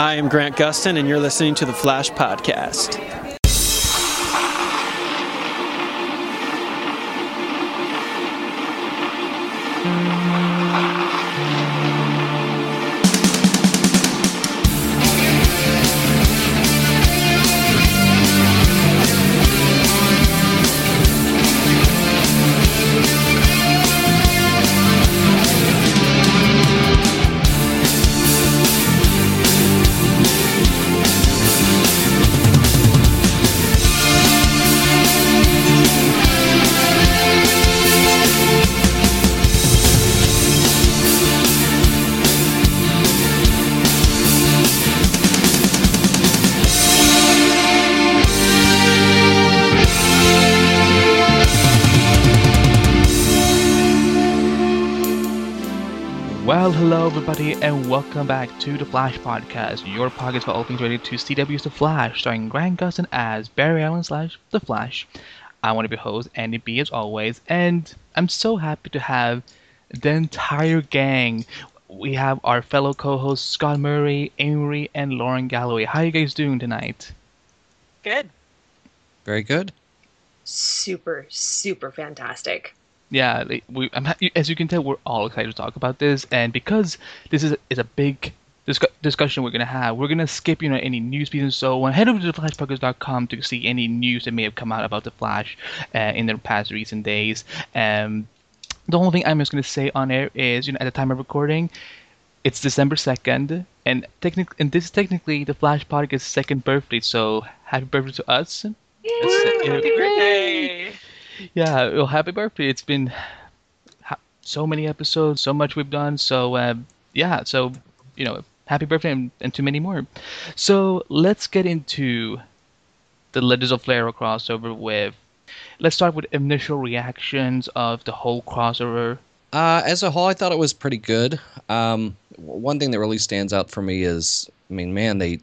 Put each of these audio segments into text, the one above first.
I am Grant Gustin, and you're listening to the Flash Podcast. Well, and welcome back to the Flash Podcast, your podcast for all things related to CW's The Flash, starring Grant Gustin as Barry Allen slash The Flash. I want to be host Andy B as always, and I'm so happy to have the entire gang. We have our fellow co-hosts Scott Murray, Amory, and Lauren Galloway. How are you guys doing tonight? Good. Very good. super, super fantastic. Yeah, we, I'm, as you can tell, we're all excited to talk about this, and because this is is a big discu- discussion we're gonna have, we're gonna skip you know any news pieces and so on. Head over to theflashpodcast.com to see any news that may have come out about the Flash uh, in the past recent days. Um, the only thing I'm just gonna say on air is, you know, at the time of recording, it's December second, and technically, and this is technically the Flash Podcast's second birthday. So happy birthday to us! Woo, Yay. happy birthday. Yeah, well, happy birthday! It's been so many episodes, so much we've done. So uh, yeah, so you know, happy birthday and, and too many more. So let's get into the Legends of Flare crossover with. Let's start with initial reactions of the whole crossover. Uh, as a whole, I thought it was pretty good. Um, one thing that really stands out for me is, I mean, man, they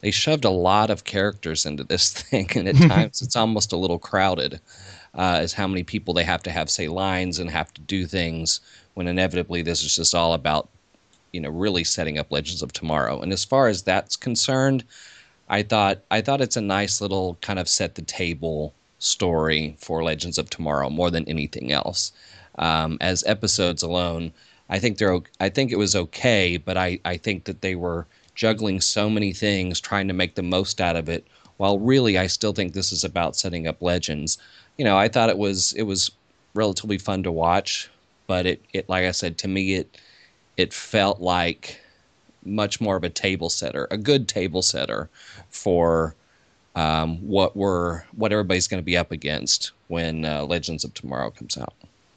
they shoved a lot of characters into this thing, and at times it's almost a little crowded. Uh, as how many people they have to have say lines and have to do things when inevitably this is just all about, you know, really setting up Legends of Tomorrow. And as far as that's concerned, I thought I thought it's a nice little kind of set the table story for Legends of Tomorrow more than anything else. Um, as episodes alone, I think they're I think it was okay, but I, I think that they were juggling so many things, trying to make the most out of it. While really, I still think this is about setting up legends. You know, I thought it was it was relatively fun to watch, but it, it like I said to me it it felt like much more of a table setter, a good table setter for um, what we're what everybody's going to be up against when uh, Legends of Tomorrow comes out.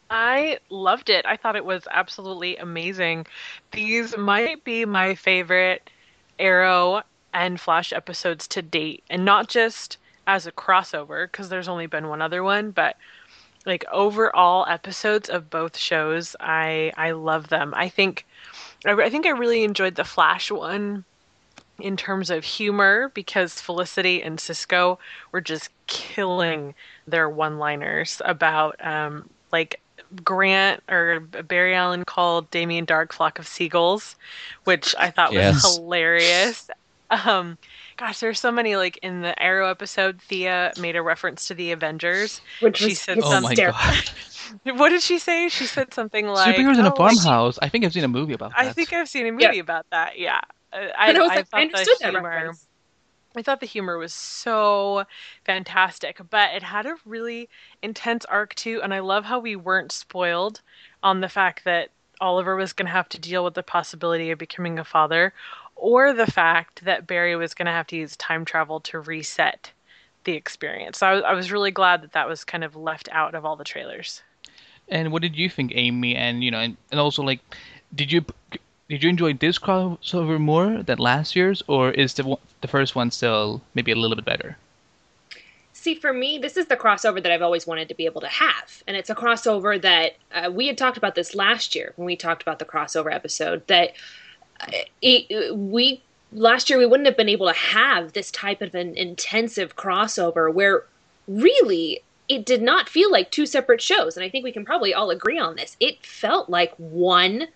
I loved it. I thought it was absolutely amazing. These might be my favorite Arrow and Flash episodes to date, and not just as a crossover because there's only been one other one, but like overall episodes of both shows, I I love them. I think I, I think I really enjoyed the Flash one in terms of humor because Felicity and Cisco were just killing their one-liners about um like Grant or Barry Allen called Damien Darhk flock of seagulls, which I thought was Yes. hilarious. Um gosh, there's so many like in the Arrow episode Thea made a reference to the Avengers. Which She was said, Oh my god! What did she say? She said something like Superheroes in a "Oh, like, farmhouse. I think I've seen a movie about that. I think I've seen a Yeah. movie about that. Yeah, Uh, I, And I was I like, I understood that humor. reference. I thought the humor was so fantastic, but it had a really intense arc too, and I love how we weren't spoiled on the fact that Oliver was going to have to deal with the possibility of becoming a father, or the fact that Barry was going to have to use time travel to reset the experience. So I was, I was really glad that that was kind of left out of all the trailers. And what did you think, Amy? And you know, and, and also like, did you did you enjoy this crossover more than last year's, or is the one- the first one still maybe a little bit better? See, for me, this is the crossover that I've always wanted to be able to have. And it's a crossover that uh, we had talked about this last year when we talked about the crossover episode. That it, we last year we wouldn't have been able to have this type of an intensive crossover where really it did not feel like two separate shows. And I think we can probably all agree on this. It felt like one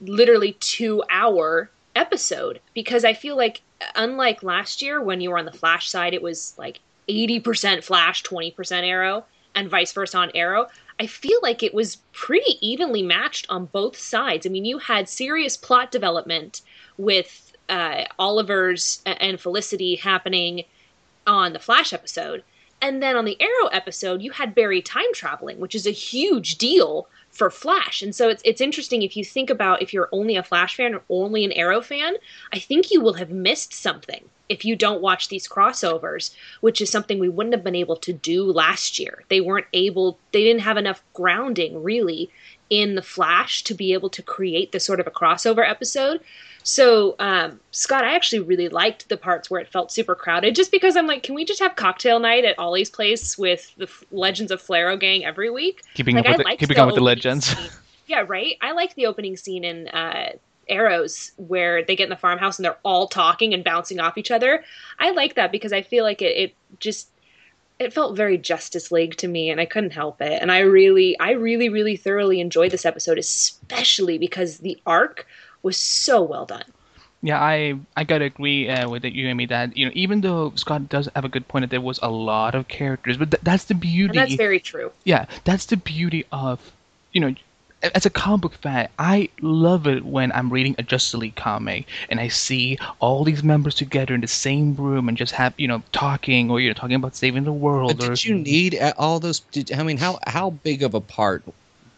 literally two hour episode because I feel like unlike last year when you were on the Flash side, it was like 80% Flash, 20% Arrow, and vice versa on Arrow. I feel like it was pretty evenly matched on both sides. I mean, you had serious plot development with uh, Oliver's and Felicity happening on the Flash episode. And then on the Arrow episode, you had Barry time traveling, which is a huge deal for Flash. And so it's it's interesting if you think about if you're only a Flash fan or only an Arrow fan, I think you will have missed something if you don't watch these crossovers, which is something we wouldn't have been able to do last year. They weren't able they didn't have enough grounding really in the Flash to be able to create this sort of a crossover episode. So, um, Scott, I actually really liked the parts where it felt super crowded, just because I'm like, can we just have cocktail night at Ollie's place with the Legends of Flarrow gang every week? Keeping like, up with, the, keeping up with the legends. Scene. Yeah, right. I like the opening scene in uh, Arrows where they get in the farmhouse and they're all talking and bouncing off each other. I like that because I feel like it, it just it felt very Justice League to me, and I couldn't help it. And I really, I really, really thoroughly enjoyed this episode, especially because the arc was so well done. Yeah, I I gotta agree uh, with you, Amy. That you know, even though Scott does have a good point that there was a lot of characters, but th- that's the beauty. And that's very true. Yeah, that's the beauty of, you know, as a comic book fan, I love it when I'm reading a Justice League comic and I see all these members together in the same room and just have you know talking or you know talking about saving the world. But or, did you need all those? Did, I mean, how how big of a part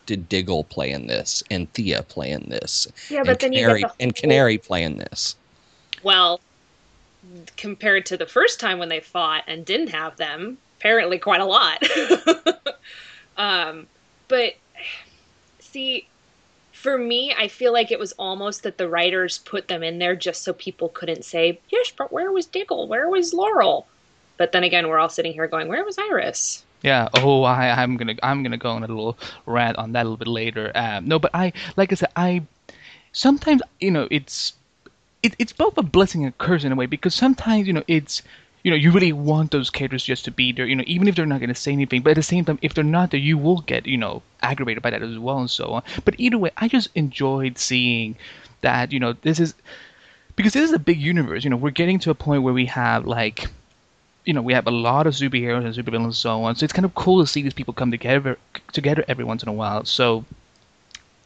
did Diggle play in this, and Thea play in this, yeah, but then Canary, you the and Canary play in this. Well, compared to the first time when they fought and didn't have them, apparently quite a lot. um, but see, for me, I feel like it was almost that the writers put them in there just so people couldn't say, "Yes, but where was Diggle? Where was Laurel?" But then again, we're all sitting here going, "Where was Iris?" Yeah. Oh, I, I'm gonna I'm gonna go on a little rant on that a little bit later. Um, no, but I like I said, I sometimes you know it's it, it's both a blessing and a curse in a way because sometimes you know it's you know you really want those characters just to be there. You know, even if they're not gonna say anything, but at the same time, if they're not there, you will get you know aggravated by that as well and so on. But either way, I just enjoyed seeing that you know this is because this is a big universe. You know, we're getting to a point where we have like you know we have a lot of superheroes and supervillains and so on. So it's kind of cool to see these people come together together every once in a while. So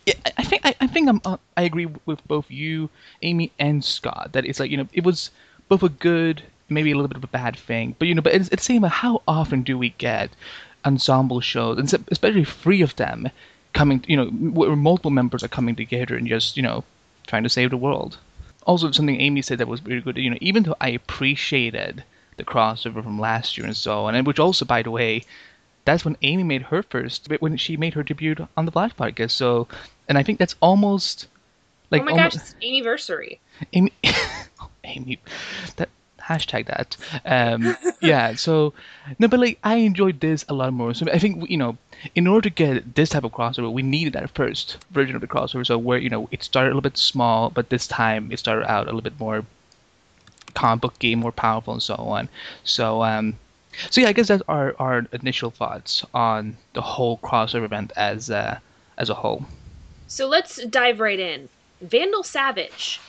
yeah, I think I, I think I'm uh, I agree with both you, Amy, and Scott that it's like you know it was both a good maybe a little bit of a bad thing, but you know but it's, it's same uh, how often do we get ensemble shows and especially three of them coming you know where multiple members are coming together and just you know trying to save the world. Also, something Amy said that was really good. You know, even though I appreciated the crossover from last year and so on, and which also, by the way, that's when Amy made her first when she made her debut on the Flash podcast. So, and I think that's almost like oh my almost, gosh, it's anniversary. Amy, Amy, that hashtag that. Um, yeah. So no, but like I enjoyed this a lot more. So I think you know, in order to get this type of crossover, we needed that first version of the crossover. So where you know it started a little bit small, but this time it started out a little bit more comic book game, more powerful, and so on. So um, so yeah, I guess that's our, our initial thoughts on the whole crossover event as uh, as a whole. So let's dive right in. Vandal Savage,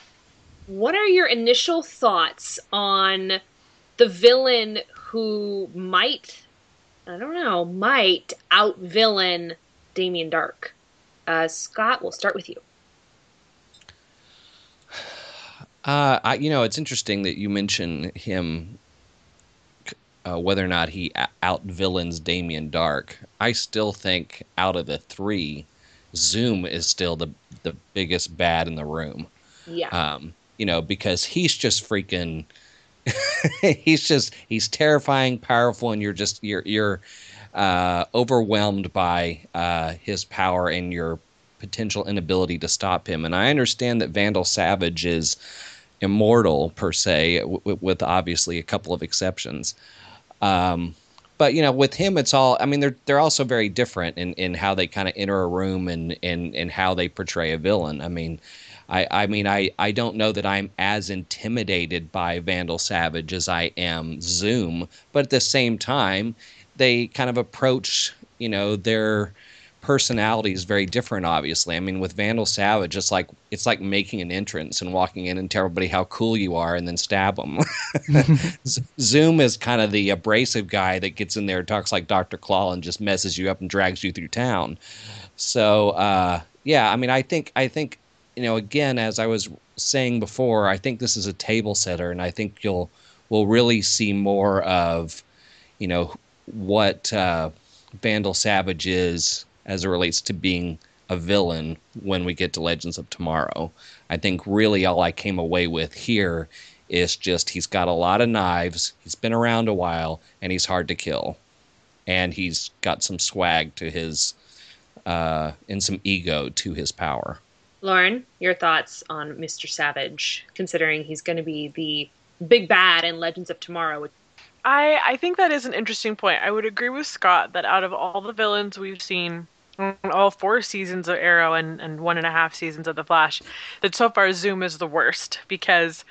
what are your initial thoughts on the villain who might, I don't know, might out villain Damien Darhk? Uh, Scott, we'll start with you. Uh, I, you know, it's interesting that you mention him, uh, whether or not he out villains Damien Darhk. I still think out of the three, Zoom is still the the biggest bad in the room. Yeah. Um, you know, because he's just freaking. he's just he's terrifying, powerful, and you're just you're you're uh, overwhelmed by uh, his power and your potential inability to stop him. And I understand that Vandal Savage is immortal per se, w- with obviously a couple of exceptions. Um, but you know, with him, it's all. I mean, they're they're also very different in, in how they kind of enter a room and, and and how they portray a villain. I mean, I I mean, I I don't know that I'm as intimidated by Vandal Savage as I am Zoom, but at the same time, they kind of approach you know their personality is very different obviously. I mean with vandal savage it's like it's like making an entrance and walking in and tell everybody how cool you are and then stab them zoom is kind of the abrasive guy that gets in there talks like dr claw and just messes you up and drags you through town. So uh, yeah i mean i think i think you know again as i was saying before i think this is a table setter and i think you'll we'll really see more of you know what uh, vandal savage is as it relates to being a villain when we get to Legends of Tomorrow. I think really all I came away with here is just he's got a lot of knives, he's been around a while, and he's hard to kill. And he's got some swag to his uh, and some ego to his power. Lauren, your thoughts on Mr. Savage, considering he's going to be the big bad in Legends of Tomorrow? I I think that is an interesting point. I would agree with Scott that out of all the villains we've seen all four seasons of Arrow and, and one and a half seasons of The Flash, that so far Zoom is the worst because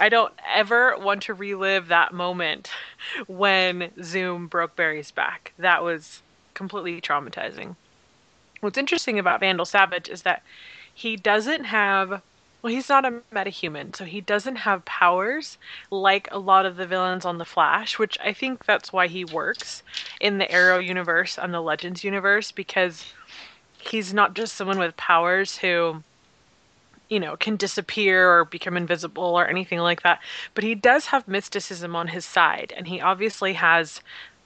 I don't ever want to relive that moment when Zoom broke Barry's back. That was completely traumatizing. What's interesting about Vandal Savage is that he doesn't have well, he's not a metahuman, so he doesn't have powers like a lot of the villains on The Flash, which I think that's why he works in the Arrow universe and the Legends universe, because he's not just someone with powers who, you know, can disappear or become invisible or anything like that, but he does have mysticism on his side, and he obviously has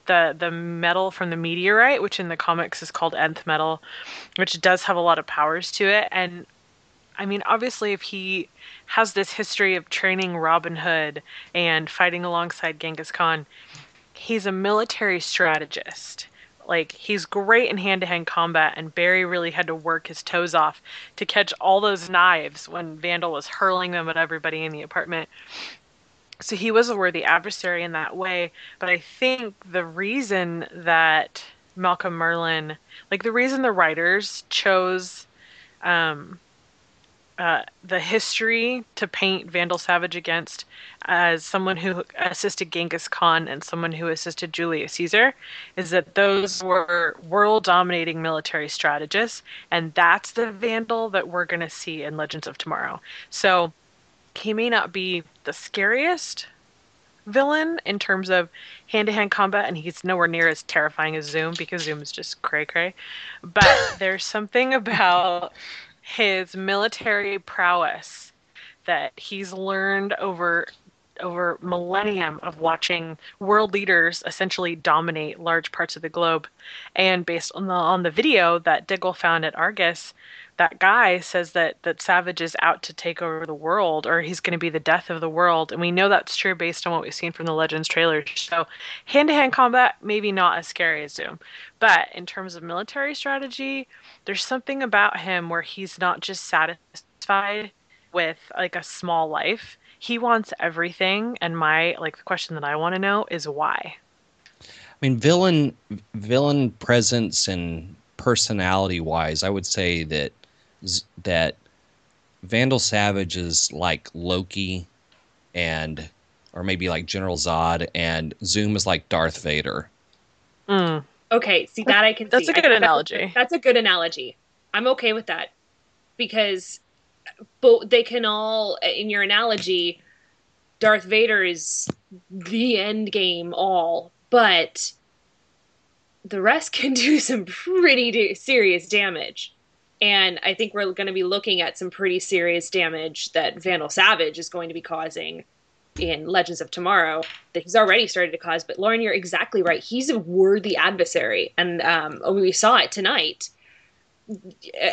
the the metal from the meteorite, which in the comics is called nth metal, which does have a lot of powers to it. And I mean, obviously, if he has this history of training Robin Hood and fighting alongside Genghis Khan, he's a military strategist. Like, he's great in hand to hand combat, and Barry really had to work his toes off to catch all those knives when Vandal was hurling them at everybody in the apartment. So he was a worthy adversary in that way. But I think the reason that Malcolm Merlyn, like, the reason the writers chose. Um, uh, the history to paint Vandal Savage against as someone who assisted Genghis Khan and someone who assisted Julius Caesar is that those were world dominating military strategists, and that's the Vandal that we're going to see in Legends of Tomorrow. So he may not be the scariest villain in terms of hand to hand combat, and he's nowhere near as terrifying as Zoom because Zoom is just cray cray. But there's something about his military prowess that he's learned over over millennium of watching world leaders essentially dominate large parts of the globe. And based on the on the video that Diggle found at Argus, that guy says that that Savage is out to take over the world or he's going to be the death of the world. And we know that's true based on what we've seen from the Legends trailer. So hand-to-hand combat maybe not as scary as Zoom. But in terms of military strategy, there's something about him where he's not just satisfied with like a small life he wants everything and my like the question that i want to know is why i mean villain villain presence and personality wise i would say that that vandal savage is like loki and or maybe like general zod and zoom is like darth vader mm. okay see that i can that's see. a good analogy that's a good analogy i'm okay with that because but they can all in your analogy darth vader is the end game all but the rest can do some pretty serious damage and i think we're going to be looking at some pretty serious damage that vandal savage is going to be causing in legends of tomorrow that he's already started to cause but lauren you're exactly right he's a worthy adversary and um, we saw it tonight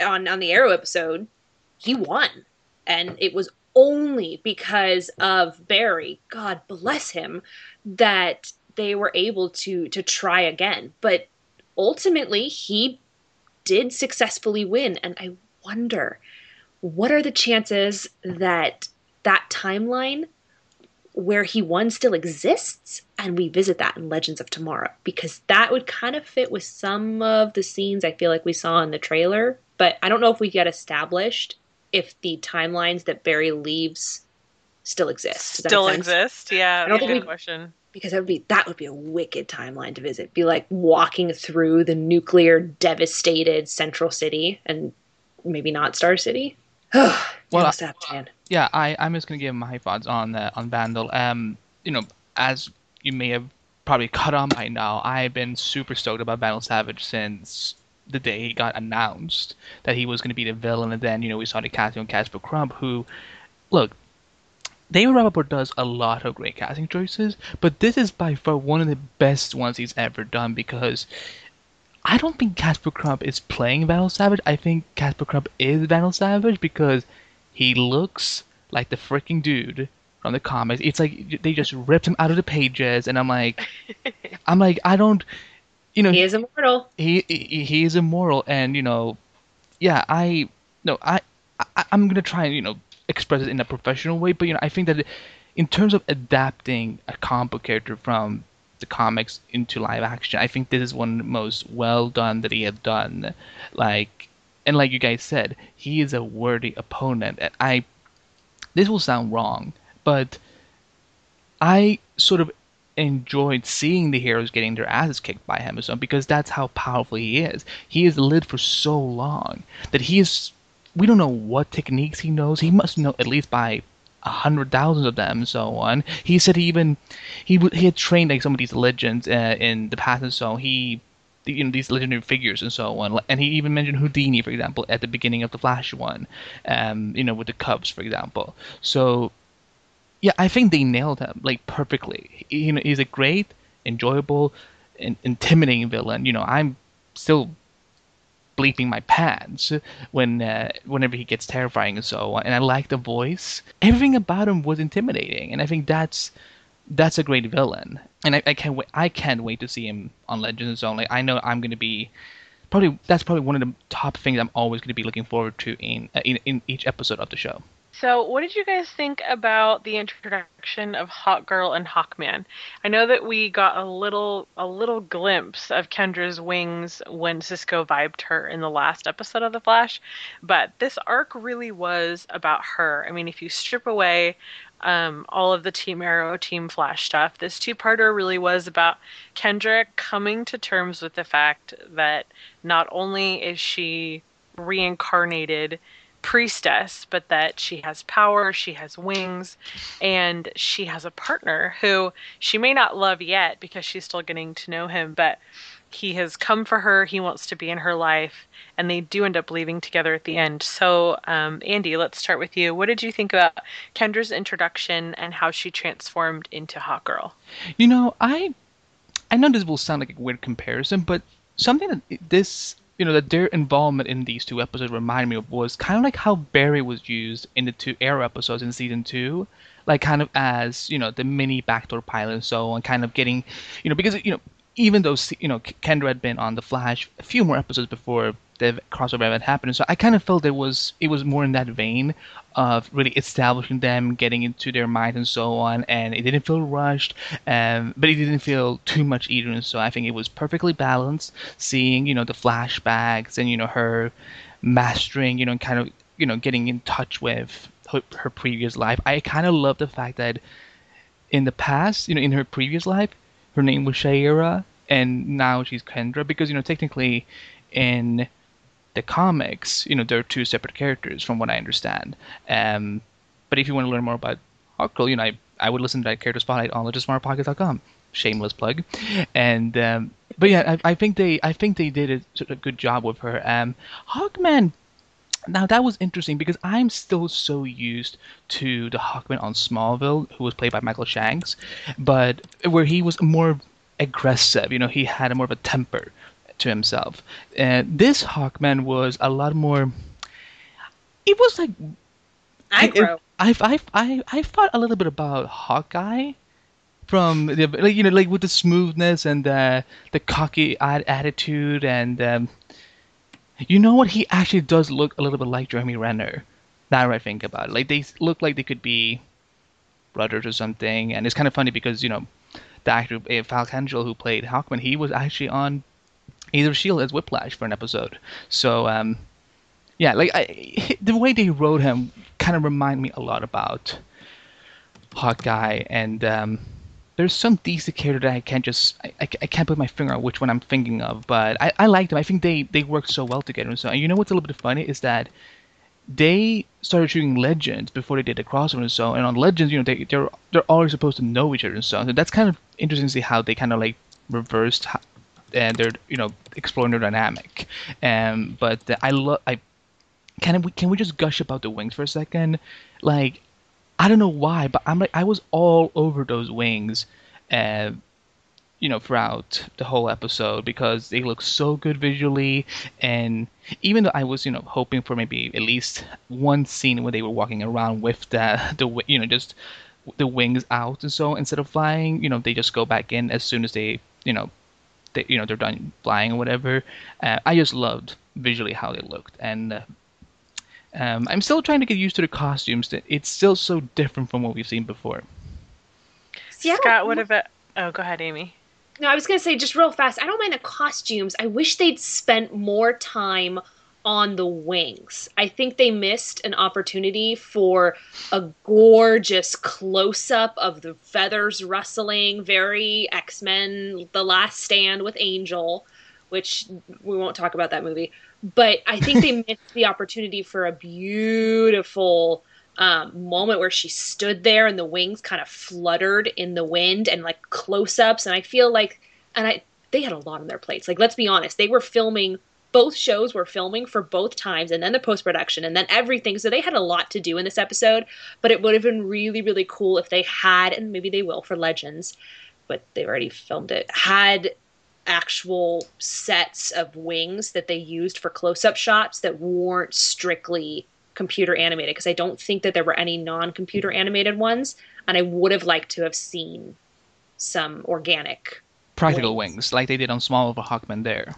on on the arrow episode he won. And it was only because of Barry, God bless him, that they were able to to try again. But ultimately he did successfully win and I wonder what are the chances that that timeline where he won still exists and we visit that in legends of tomorrow because that would kind of fit with some of the scenes i feel like we saw in the trailer but i don't know if we get established if the timelines that Barry leaves still exist. Does still exist? Yeah, I don't think we, question. Because that would be that would be a wicked timeline to visit. Be like walking through the nuclear devastated Central City and maybe not Star City. well, I, yeah, I I'm just gonna give my thoughts on uh, on Vandal. Um, you know, as you may have probably cut on by now, I've been super stoked about Vandal Savage since the day he got announced that he was going to be the villain, and then you know we saw the casting on Casper Crump, who, look, David Rapaport does a lot of great casting choices, but this is by far one of the best ones he's ever done because I don't think Casper Crump is playing Vandal Savage. I think Casper Crump is Vandal Savage because he looks like the freaking dude from the comics. It's like they just ripped him out of the pages, and I'm like, I'm like, I don't, you know, he is immortal. He he, he is immortal, and you know, yeah, I no, I, I I'm gonna try and you know express it in a professional way, but you know, I think that in terms of adapting a comic book character from the comics into live action, I think this is one of the most well done that he has done. Like, and like you guys said, he is a worthy opponent. And I, this will sound wrong, but I sort of enjoyed seeing the heroes getting their asses kicked by him because that's how powerful he is. He has lived for so long that he is we don't know what techniques he knows. He must know at least by a hundred thousands of them and so on. He said he even he he had trained like some of these legends uh, in the past and so he you know these legendary figures and so on. And he even mentioned Houdini, for example, at the beginning of the Flash one, um, you know, with the Cubs, for example. So yeah, I think they nailed him like perfectly. He, you know, he's a great, enjoyable, and intimidating villain. You know, I'm still bleeping my pants when uh, whenever he gets terrifying and so on. And I like the voice. Everything about him was intimidating, and I think that's that's a great villain. And I, I can't wait. I can't wait to see him on Legends Zone. Like I know I'm going to be probably that's probably one of the top things I'm always going to be looking forward to in, uh, in in each episode of the show. So, what did you guys think about the introduction of Hot Hawkgirl and Hawkman? I know that we got a little a little glimpse of Kendra's wings when Cisco vibed her in the last episode of The Flash, but this arc really was about her. I mean, if you strip away um, all of the Team Arrow, Team Flash stuff, this two-parter really was about Kendra coming to terms with the fact that not only is she reincarnated priestess, but that she has power, she has wings, and she has a partner who she may not love yet because she's still getting to know him, but he has come for her, he wants to be in her life, and they do end up leaving together at the end. So, um, Andy, let's start with you. What did you think about Kendra's introduction and how she transformed into Hawkgirl? You know, I I know this will sound like a weird comparison, but something that this you know that their involvement in these two episodes reminded me of was kind of like how Barry was used in the two Arrow episodes in season two, like kind of as you know the mini backdoor pilot and so on, kind of getting, you know, because you know even though you know Kendra had been on the Flash a few more episodes before the crossover event happened, so I kind of felt it was it was more in that vein of really establishing them, getting into their mind and so on, and it didn't feel rushed, um, but it didn't feel too much either. And so I think it was perfectly balanced. Seeing you know the flashbacks and you know her mastering, you know, kind of you know getting in touch with her, her previous life. I kind of love the fact that in the past, you know, in her previous life, her name was Shayera, and now she's Kendra because you know technically in the comics, you know, they're two separate characters from what I understand. Um, but if you want to learn more about Hawkgirl, you know, I, I would listen to that character spotlight on legendsmartpocket.com. Shameless plug. And um, but yeah, I, I, think they I think they did a, a good job with her. Um, Hawkman. Now that was interesting because I'm still so used to the Hawkman on Smallville, who was played by Michael Shanks, but where he was more aggressive. You know, he had a more of a temper to himself. And this Hawkman was a lot more. It was like. I I I I I thought a little bit about Hawkeye from the like you know like with the smoothness and the the cocky attitude and um, you know what he actually does look a little bit like Jeremy Renner. Now I think about it, like they look like they could be brothers or something, and it's kind of funny because you know the actor uh, Falk Hentschel who played Hawkman, he was actually on either Shield as Whiplash for an episode. So um, yeah, like I, the way they wrote him kind of remind me a lot about Hawkeye, and um, there's some DC character that I can't just I, I, I can't put my finger on which one I'm thinking of, but I, I like them. I think they they work so well together. And so and you know what's a little bit funny is that they started shooting Legends before they did the crossover and so and on Legends you know they they're they're always supposed to know each other and so. So that's kind of interesting to see how they kind of like reversed and they're you know exploring their dynamic. Um, but I love I can we can we just gush about the wings for a second? Like I don't know why, but I'm like I was all over those wings, uh, you know, throughout the whole episode because they look so good visually, and even though I was you know hoping for maybe at least one scene where they were walking around with the the you know just the wings out and so instead of flying, you know, they just go back in as soon as they you know they you know they're done flying or whatever. Uh, I just loved visually how they looked and. Uh, um, I'm still trying to get used to the costumes. That It's still so different from what we've seen before. See, Scott, what about? Oh, go ahead, Amy. No, I was gonna say just real fast. I don't mind the costumes. I wish they'd spent more time on the wings. I think they missed an opportunity for a gorgeous close up of the feathers rustling, very X Men: The Last Stand with Angel, which we won't talk about that movie. But I think they missed the opportunity for a beautiful um, moment where she stood there and the wings kind of fluttered in the wind and like close ups. And I feel like, and I, they had a lot on their plates. Like, let's be honest, they were filming, both shows were filming for both times and then the post production and then everything. So they had a lot to do in this episode, but it would have been really, really cool if they had, and maybe they will for Legends, but they've already filmed it, had actual sets of wings that they used for close up shots that weren't strictly computer animated because I don't think that there were any non computer animated ones, and I would have liked to have seen some organic. Practical Wings. wings, like they did on Smallville Hawkman there.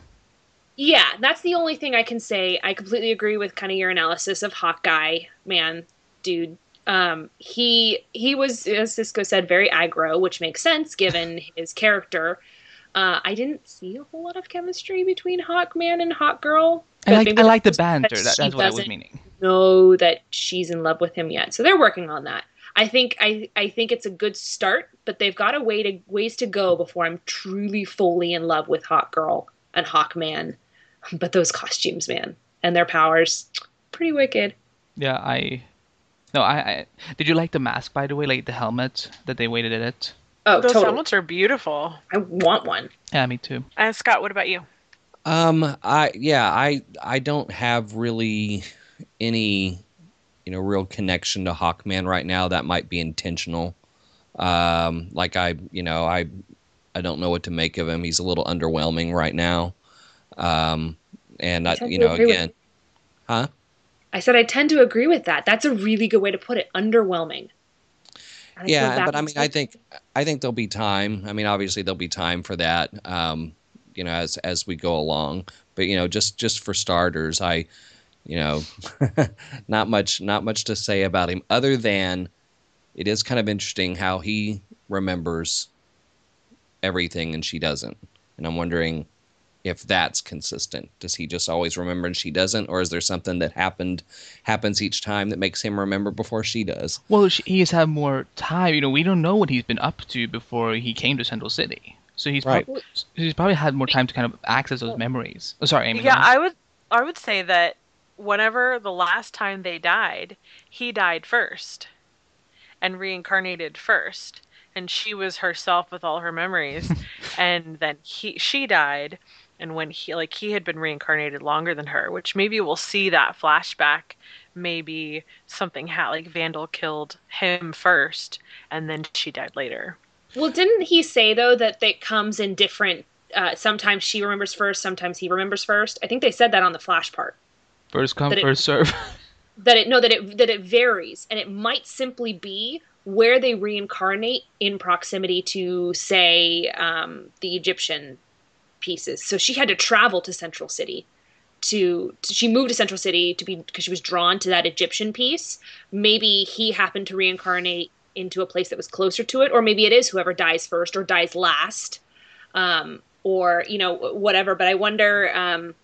Yeah, that's the only thing I can say. I completely agree with kind of your analysis of Hawkeye, man, dude. Um, he he was, as Cisco said, very aggro, which makes sense given his character. Uh, I didn't see a whole lot of chemistry between Hawkman and Hawkgirl. I like I like the banter. That, she that's what I was meaning. know that she's in love with him yet. So they're working on that. I think I I think it's a good start, but they've got a way to ways to go before I'm truly fully in love with Hawk Girl and Hawkman. But those costumes, man, and their powers, pretty wicked. Yeah, I. No, I, I. Did you like the mask, by the way? Like the helmet that they weighted it. Oh, Those totally. helmets are beautiful. I want one. Yeah, me too. And Scott, what about you? Um, I yeah, I I don't have really any you know real connection to Hawkman right now. That might be intentional. Um, like I you know I I don't know what to make of him. He's a little underwhelming right now. Um, and I, tend you know agree with again, huh? I said I tend to agree with that. That's a really good way to put it. Underwhelming. I yeah but i mean i think i think there'll be time i mean obviously there'll be time for that um you know as as we go along but you know just just for starters i you know not much not much to say about him other than it is kind of interesting how he remembers everything and she doesn't and i'm wondering if that's consistent does he just always remember and she doesn't or is there something that happened happens each time that makes him remember before she does Well, sh- he has had more time. You know, we don't know what he's been up to before he came to Central City. So he's Right. prob- he's probably had more time to kind of access those memories. Oh, sorry, Amy. Yeah. I would I would say that whenever the last time they died, he died first and reincarnated first. And she was herself with all her memories. and then he she died and when he like he had been reincarnated longer than her, which maybe we'll see that flashback. Maybe something ha- like Vandal killed him first and then she died later. Well, didn't he say though that it comes in different? Uh, sometimes she remembers first, sometimes he remembers first. I think they said that on the flash part. First come, That it- first serve. That it no, that it that it varies, and it might simply be where they reincarnate in proximity to, say, um, the Egyptian pieces. So she had to travel to Central City. To, to she moved to Central City to be because she was drawn to that Egyptian piece. Maybe he happened to reincarnate into a place that was closer to it, or maybe it is whoever dies first or dies last, um, or you know whatever. But I wonder. Um,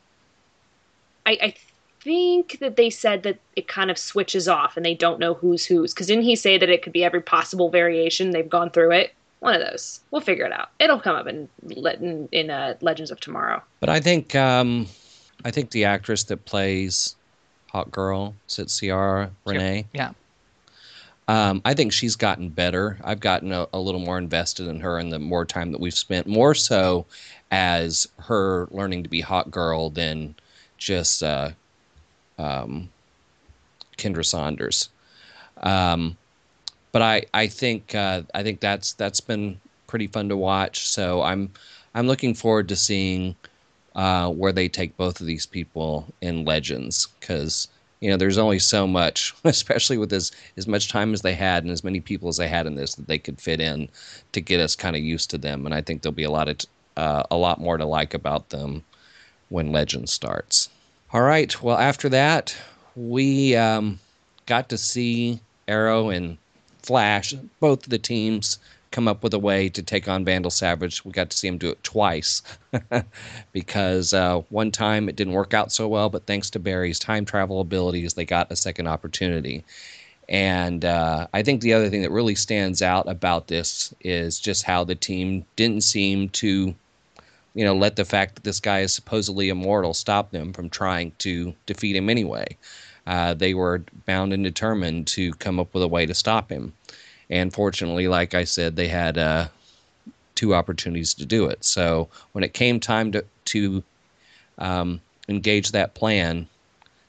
I, I think that they said that it kind of switches off and they don't know who's who's. Because didn't he say that it could be every possible variation? They've gone through it. One of those. We'll figure it out. It'll come up in in, in uh, Legends of Tomorrow. But I think um, I think the actress that plays Hawkgirl, is it Ciara Renee? Yeah. Um, I think she's gotten better. I've gotten a, a, little more invested in her and the more time that we've spent, more so as her learning to be Hawkgirl than just uh, um, Kendra Saunders. Um, but I, I think uh, I think that's that's been pretty fun to watch. So I'm I'm looking forward to seeing uh, where they take both of these people in Legends because you know there's only so much, especially with as as much time as they had and as many people as they had in this that they could fit in to get us kind of used to them. And I think there'll be a lot of uh, a lot more to like about them when Legends starts. All right. Well, after that, we um, got to see Arrow and Flash, both the teams come up with a way to take on Vandal Savage. We got to see him do it twice because uh, one time it didn't work out so well, but thanks to Barry's time travel abilities, they got a second opportunity. And uh, I think the other thing that really stands out about this is just how the team didn't seem to, you know, let the fact that this guy is supposedly immortal stop them from trying to defeat him anyway. Uh, they were bound and determined to come up with a way to stop him. And fortunately, like I said, they had uh, two opportunities to do it. So when it came time to, to um, engage that plan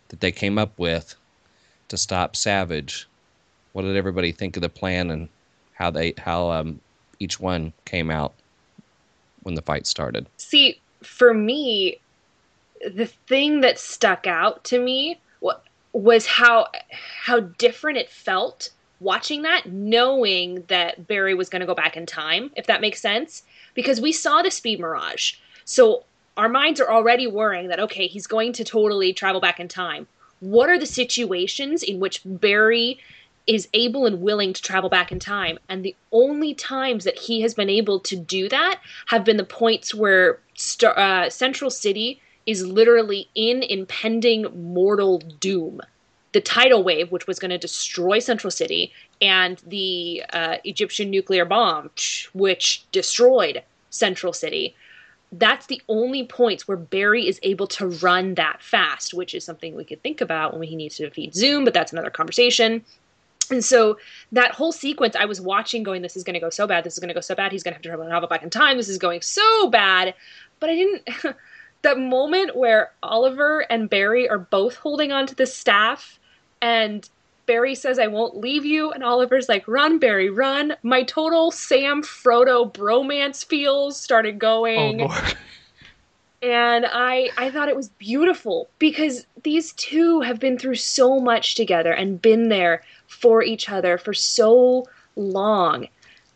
that they came up with to stop Savage, what did everybody think of the plan and how they how um, each one came out when the fight started? See, for me, the thing that stuck out to me was how how different it felt watching that, knowing that Barry was going to go back in time, if that makes sense, because we saw the speed mirage. So our minds are already worrying that okay, he's going to totally travel back in time. What are the situations in which Barry is able and willing to travel back in time? And the only times that he has been able to do that have been the points where Star, uh, Central City is literally in impending mortal doom. The tidal wave, which was going to destroy Central City, and the uh, Egyptian nuclear bomb, which destroyed Central City. That's the only points where Barry is able to run that fast, which is something we could think about when he needs to defeat Zoom, but that's another conversation. And so that whole sequence, I was watching, going, "This is going to go so bad. This is going to go so bad. He's going to have to travel back in time. This is going so bad." But I didn't. that moment where Oliver and Barry are both holding onto the staff and Barry says, I won't leave you. And Oliver's like, run, Barry, run. My total Sam Frodo bromance feels started going. Oh. And I, I thought it was beautiful because these two have been through so much together and been there for each other for so long.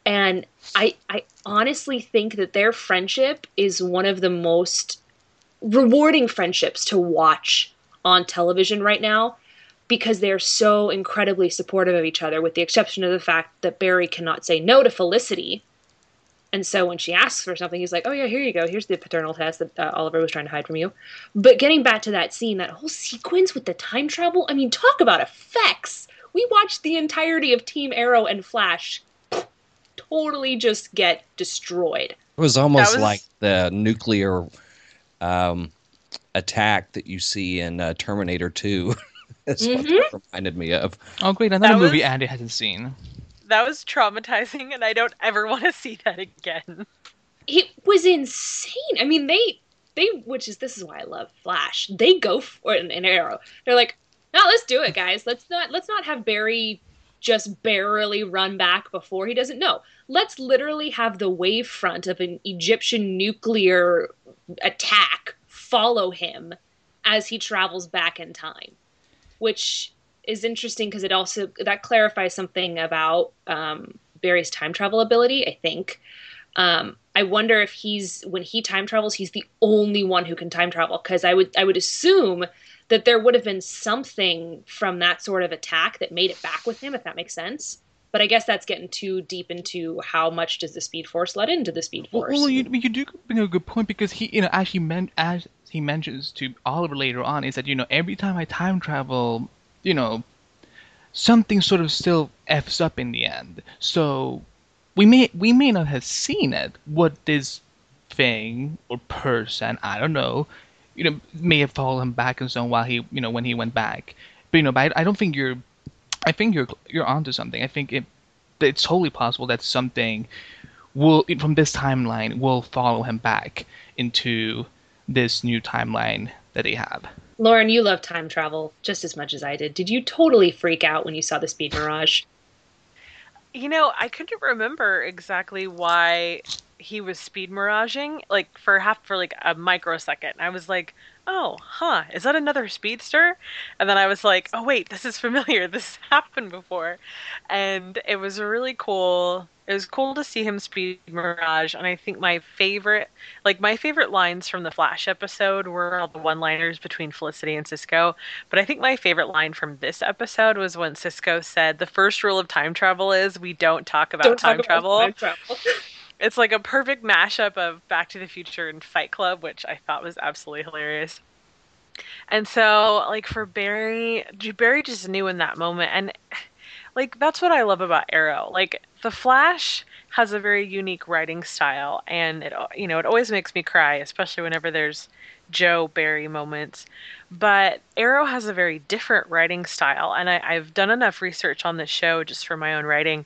And I, I honestly think that their friendship is one of the most rewarding friendships to watch on television right now because they're so incredibly supportive of each other, with the exception of the fact that Barry cannot say no to Felicity. And so when she asks for something, he's like, "Oh yeah, here you go. Here's the paternal test that uh, Oliver was trying to hide from you." But getting back to that scene, that whole sequence with the time travel, I mean, talk about effects. We watched the entirety of Team Arrow and Flash totally just get destroyed. It was almost was... like the nuclear um, attack that you see in uh, Terminator 2. That's mm-hmm. what that reminded me of. Oh, great. Another that movie was, Andy hasn't seen. That was traumatizing, and I don't ever want to see that again. It was insane. I mean, they, they, which is, this is why I love Flash. They go for an, an arrow. They're like, no, let's do it, guys. Let's not, let's not have Barry just barely run back before he doesn't know. Let's literally have the wave front of an Egyptian nuclear attack follow him as he travels back in time, which is interesting because it also that clarifies something about um, Barry's time travel ability. I think. Um, I wonder if he's when he time travels, he's the only one who can time travel because I would I would assume that there would have been something from that sort of attack that made it back with him, if that makes sense. But I guess that's getting too deep into how much does the Speed Force let into the Speed Force. Well, you, you do bring a good point because he, you know, as he meant as he mentions to Oliver later on, is that you know every time I time travel, you know, something sort of still f's up in the end. So we may we may not have seen it. What this thing or person, I don't know, you know, may have followed him back and so on while he, you know, when he went back. But you know, but I, I don't think you're. I think you're you're onto something. I think it it's totally possible that something will from this timeline will follow him back into this new timeline that they have. Lauren, you love time travel just as much as I did. Did you totally freak out when you saw the speed mirage? You know, I couldn't remember exactly why he was speed miraging, like for half for like a microsecond. I was like, oh, huh, is that another speedster? And then I was like, oh wait, this is familiar. This happened before, and it was really cool. It was cool to see him speed mirage, and I think my favorite, like my favorite lines from the Flash episode were all the one-liners between Felicity and Cisco. But I think my favorite line from this episode was when Cisco said, "The first rule of time travel is we don't talk about Don't time talk travel." time travel. It's like a perfect mashup of Back to the Future and Fight Club, which I thought was absolutely hilarious. And so, like for Barry, Barry just knew in that moment, and like that's what I love about Arrow. Like the Flash has a very unique writing style, and it you know it always makes me cry, especially whenever there's Joe Barry moments. But Arrow has a very different writing style, and I, I've done enough research on this show just for my own writing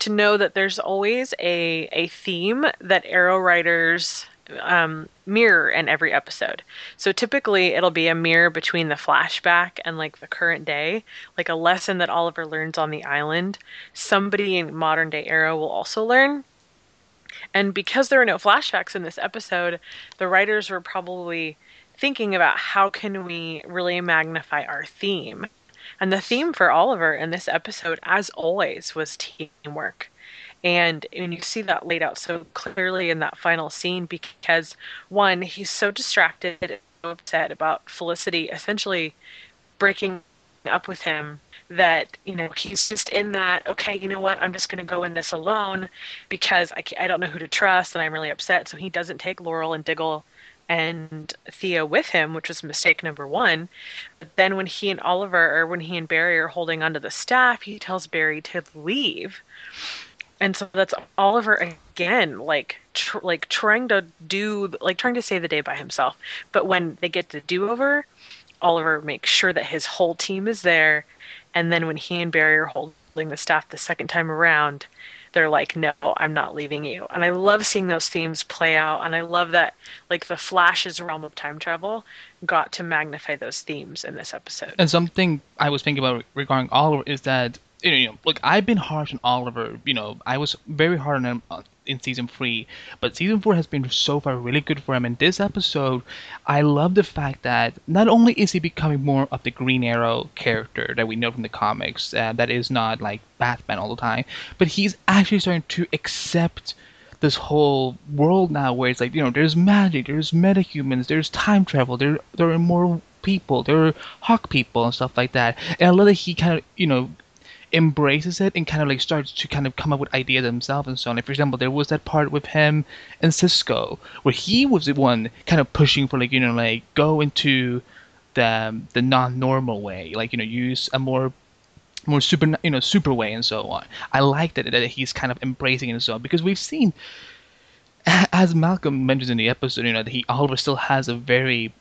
to know that there's always a a theme that Arrow writers um, mirror in every episode. So typically it'll be a mirror between the flashback and like the current day, like a lesson that Oliver learns on the island. Somebody in modern day Arrow will also learn. And because there are no flashbacks in this episode, the writers were probably thinking about how can we really magnify our theme. And the theme for Oliver in this episode, as always, was teamwork. And and you see that laid out so clearly in that final scene, because one, he's so distracted and upset about Felicity essentially breaking up with him that you know he's just in that okay you know what i'm just going to go in this alone because I, I don't know who to trust and i'm really upset so he doesn't take laurel and diggle and Thea with him, which was mistake number one. But then when he and Oliver, or when he and Barry are holding onto the staff, he tells Barry to leave. And so that's Oliver again, like tr- like trying to do, like trying to save the day by himself. But when they get the do over, Oliver makes sure that his whole team is there. And then when he and Barry are holding the staff the second time around, they're like, no, I'm not leaving you. And I love seeing those themes play out. And I love that, like, the Flash's realm of time travel got to magnify those themes in this episode. And something I was thinking about regarding Oliver is that you know, look, I've been harsh on Oliver. You know, I was very hard on him uh, in season three, but season four has been so far really good for him. In this episode, I love the fact that not only is he becoming more of the Green Arrow character that we know from the comics, uh, that is not like Batman all the time, but he's actually starting to accept this whole world now where it's like you know there's magic there's metahumans there's time travel there there are more people there are hawk people and stuff like that and i love that he kind of you know embraces it and kind of like starts to kind of come up with ideas himself and so on. Like for example, there was that part with him and Cisco where he was the one kind of pushing for like you know like go into the um, the non-normal way, like you know use a more more super you know super way and so on. I like that that he's kind of embracing it and so on because we've seen as Malcolm mentions in the episode, you know, that he Oliver still has a very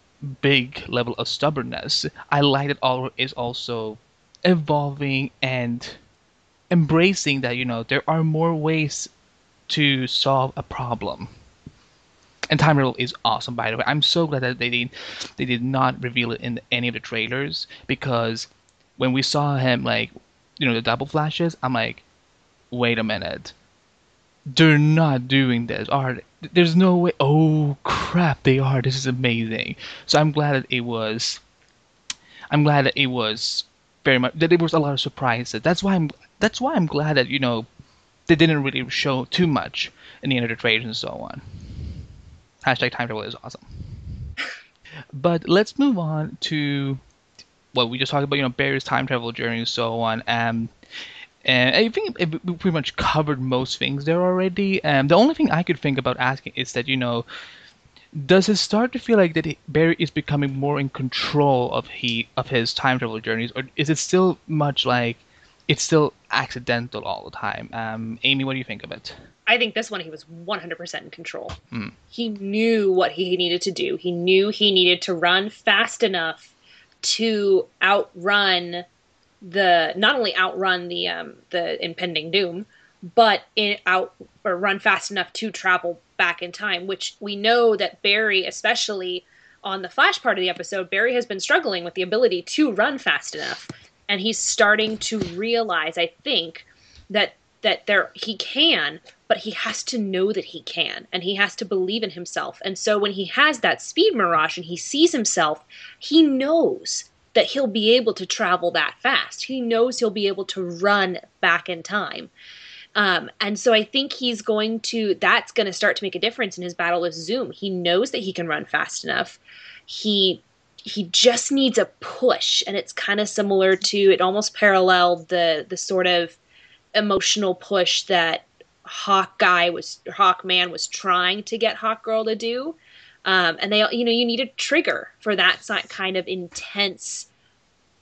big level of stubbornness. I like that Oliver is also evolving and embracing that you know there are more ways to solve a problem. And time travel is awesome by the way. I'm so glad that they did they did not reveal it in any of the trailers because when we saw him like you know the double flashes i'm like wait a minute. They're not doing this are they? there's no way. Oh crap they are. This is amazing. So i'm glad that it was i'm glad that it was very much there was a lot of surprises. That's why I'm that's why I'm glad that you know they didn't really show too much in the end of the trade and so on. Hashtag time travel is awesome. but let's move on to what well, we just talked about, you know, Barry's time travel journey and so on. Um, and I think we pretty much covered most things there already. Um, the only thing I could think about asking is that you know does it start to feel like that Barry is becoming more in control of he of his time travel journeys, or is it still much like it's still accidental all the time. Um, Amy, what do you think of it? I think this one he was 100% in control. Mm. He knew what he needed to do. He knew he needed to run fast enough to outrun the not only outrun the um, the impending doom, but in, out or run fast enough to travel back in time. Which we know that Barry, especially on the Flash part of the episode, Barry has been struggling with the ability to run fast enough, and he's starting to realize, I think, that that there he can, but he has to know that he can, and he has to believe in himself. And so when he has that speed mirage and he sees himself, he knows that he'll be able to travel that fast. He knows he'll be able to run back in time. Um, and so I think he's going to, that's going to start to make a difference in his battle with Zoom. He knows that he can run fast enough. He, he just needs a push. And it's kind of similar to, it almost paralleled the, the sort of emotional push that Hawk guy was, Hawk man was trying to get Hawk girl to do. Um, and they, you know, you need a trigger for that kind of intense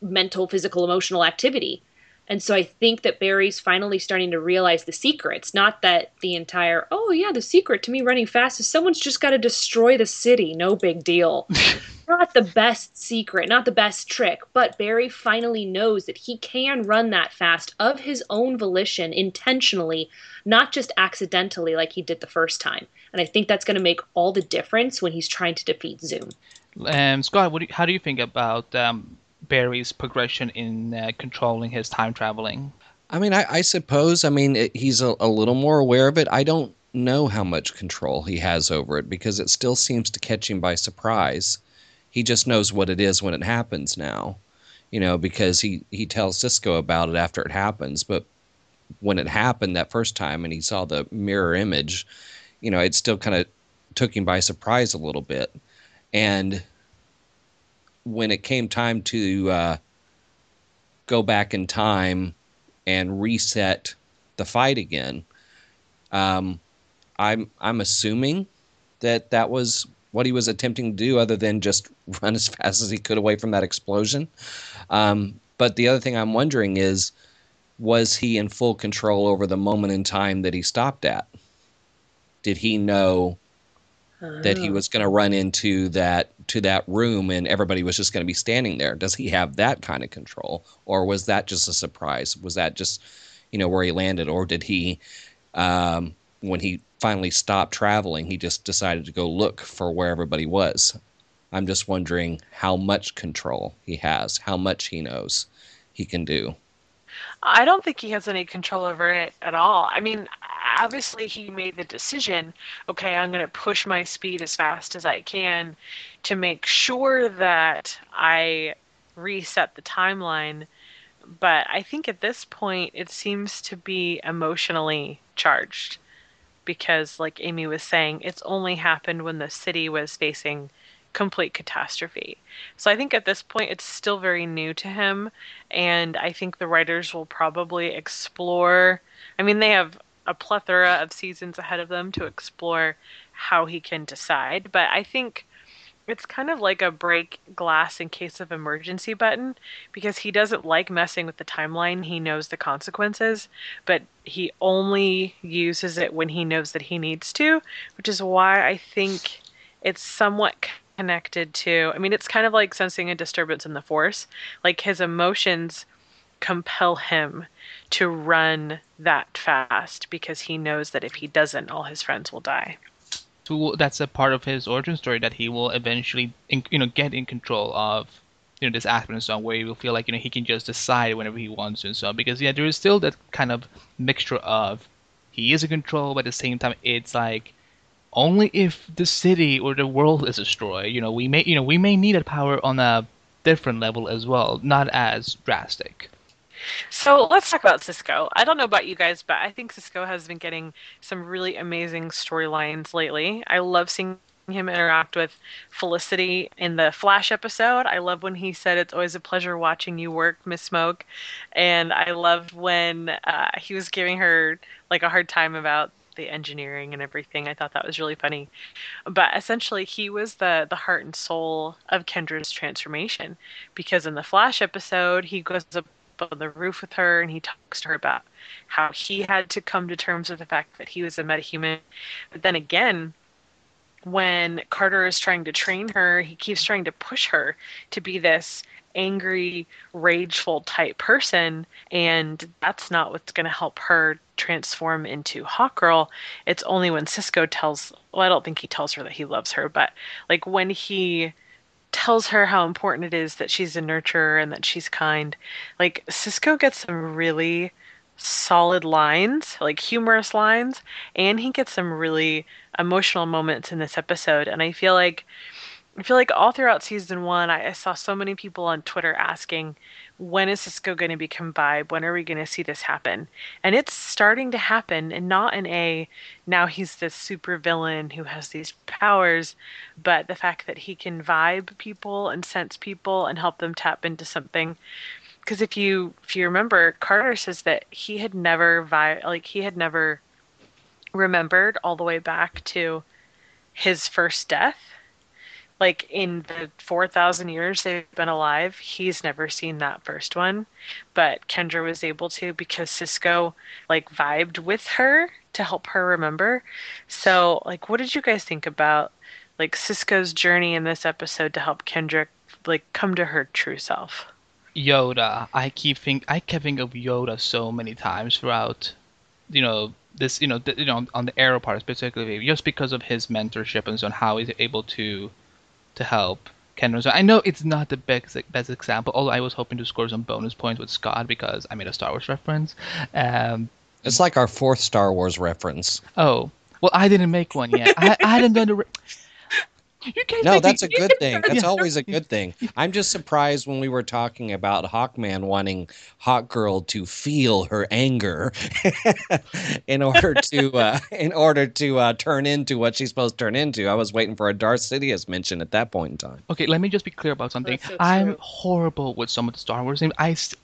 mental, physical, emotional activity. And so I think that Barry's finally starting to realize the secrets. Not that the entire, oh yeah, the secret to me running fast is someone's just got to destroy the city. No big deal. not the best secret, not the best trick, but Barry finally knows that he can run that fast of his own volition, intentionally, not just accidentally like he did the first time. And I think that's going to make all the difference when he's trying to defeat Zoom. Um, Scott, do you, how do you think about um, Barry's progression in uh, controlling his time traveling? I mean, I, I suppose, I mean, it, he's a, a little more aware of it. I don't know how much control he has over it because it still seems to catch him by surprise. He just knows what it is when it happens now, you know, because he, he tells Cisco about it after it happens. But when it happened that first time and he saw the mirror image, you know, it still kind of took him by surprise a little bit. And when it came time to uh, go back in time and reset the fight again, um, I'm I'm assuming that that was what he was attempting to do, other than just run as fast as he could away from that explosion. Um, but the other thing I'm wondering is, was he in full control over the moment in time that he stopped at? Did he know that he oh. was going to run into that to that room and everybody was just going to be standing there. Does he have that kind of control? Or was that just a surprise? Was that just you know where he landed? Or did he um, when he finally stopped traveling he just decided to go look for where everybody was? I'm just wondering how much control he has how much he knows he can do. I don't think he has any control over it at all. I mean, obviously he made the decision, okay, I'm going to push my speed as fast as I can to make sure that I reset the timeline. But I think at this point it seems to be emotionally charged because like Amy was saying, it's only happened when the city was facing complete catastrophe. So I think at this point it's still very new to him and I think the writers will probably explore I mean they have a plethora of seasons ahead of them to explore how he can decide, but I think it's kind of like a break glass in case of emergency button because he doesn't like messing with the timeline. He knows the consequences, but he only uses it when he knows that he needs to, which is why I think it's somewhat connected to I mean it's kind of like sensing a disturbance in the force. Like his emotions compel him to run that fast because he knows that if he doesn't all his friends will die. So that's a part of his origin story that he will eventually you know get in control of you know this aspect and so on where he will feel like you know he can just decide whenever he wants to and so on because yeah there is still that kind of mixture of he is in control but at the same time it's like only if the city or the world is destroyed. You know, we may you know we may need that power on a different level as well, not as drastic. So let's talk about Cisco. I don't know about you guys, but I think Cisco has been getting some really amazing storylines lately. I love seeing him interact with Felicity in the Flash episode. I love when he said, It's always a pleasure watching you work, Miss Smoke. And I love when uh, he was giving her like a hard time about the engineering and everything. I thought that was really funny. But essentially, he was the the heart and soul of Kendra's transformation because in the Flash episode, he goes on the roof with her and he talks to her about how he had to come to terms with the fact that he was a metahuman. But then again, when Carter is trying to train her, he keeps trying to push her to be this angry, rageful type person, and that's not what's going to help her transform into Hawkgirl. It's only when Cisco tells, well, I don't think he tells her that he loves her, but like when he tells her how important it is that she's a nurturer and that she's kind, like Cisco gets some really solid lines, like humorous lines, and he gets some really emotional moments in this episode. And I feel like I feel like all throughout season one, I, I saw so many people on Twitter asking, when is Cisco going to become Vibe? When are we going to see this happen? And it's starting to happen, and not in a now he's this super villain who has these powers, but the fact that he can vibe people and sense people and help them tap into something. Because if you if you remember, Carter says that he had never vi- like he had never remembered all the way back to his first death like in the 4000 years they've been alive he's never seen that first one. But kendra was able to because cisco like vibed with her to help her remember. So like what did you guys think about like cisco's journey in this episode to help kendra like come to her true self? Yoda. I keep think I kept thinking of Yoda so many times throughout, you know, this, you know, the, you know, on the Arrow part specifically, just because of his mentorship and so on, how he's able to to help Kendra. So I know it's not the best best example, although I was hoping to score some bonus points with Scott because I made a Star Wars reference. Um, It's like our fourth Star Wars reference. oh, well, I didn't make one yet. I, I hadn't done the. Re- you guys No, that's a good thing. That's always a good thing. I'm just surprised when we were talking about Hawkman wanting Hawkgirl to feel her anger in order to uh, in order to uh, turn into what she's supposed to turn into. I was waiting for a Darth Sidious mention at that point in time. Okay, let me just be clear about something. So I'm horrible with some of the Star Wars names. I, st-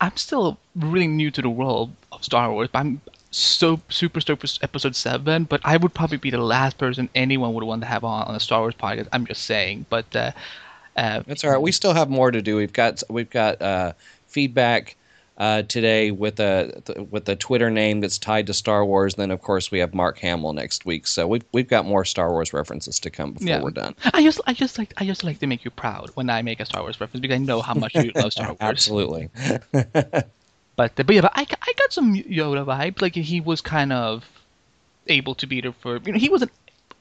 I'm still really new to the world of Star Wars. But I'm so super stoked for Episode Seven. But I would probably be the last person anyone would want to have on on a Star Wars podcast. I'm just saying. But uh, uh, That's all right. We still have more to do. We've got we've got uh, feedback uh, today with a th- with a Twitter name that's tied to Star Wars. Then of course we have Mark Hamill next week. So we've we've got more Star Wars references to come before Yeah. we're done. I just, I just like, I just like to make you proud when I make a Star Wars reference because I know how much you love Star Wars. Absolutely. But but yeah, but I, I got some Yoda vibe. Like he was kind of able to be there for you know he was an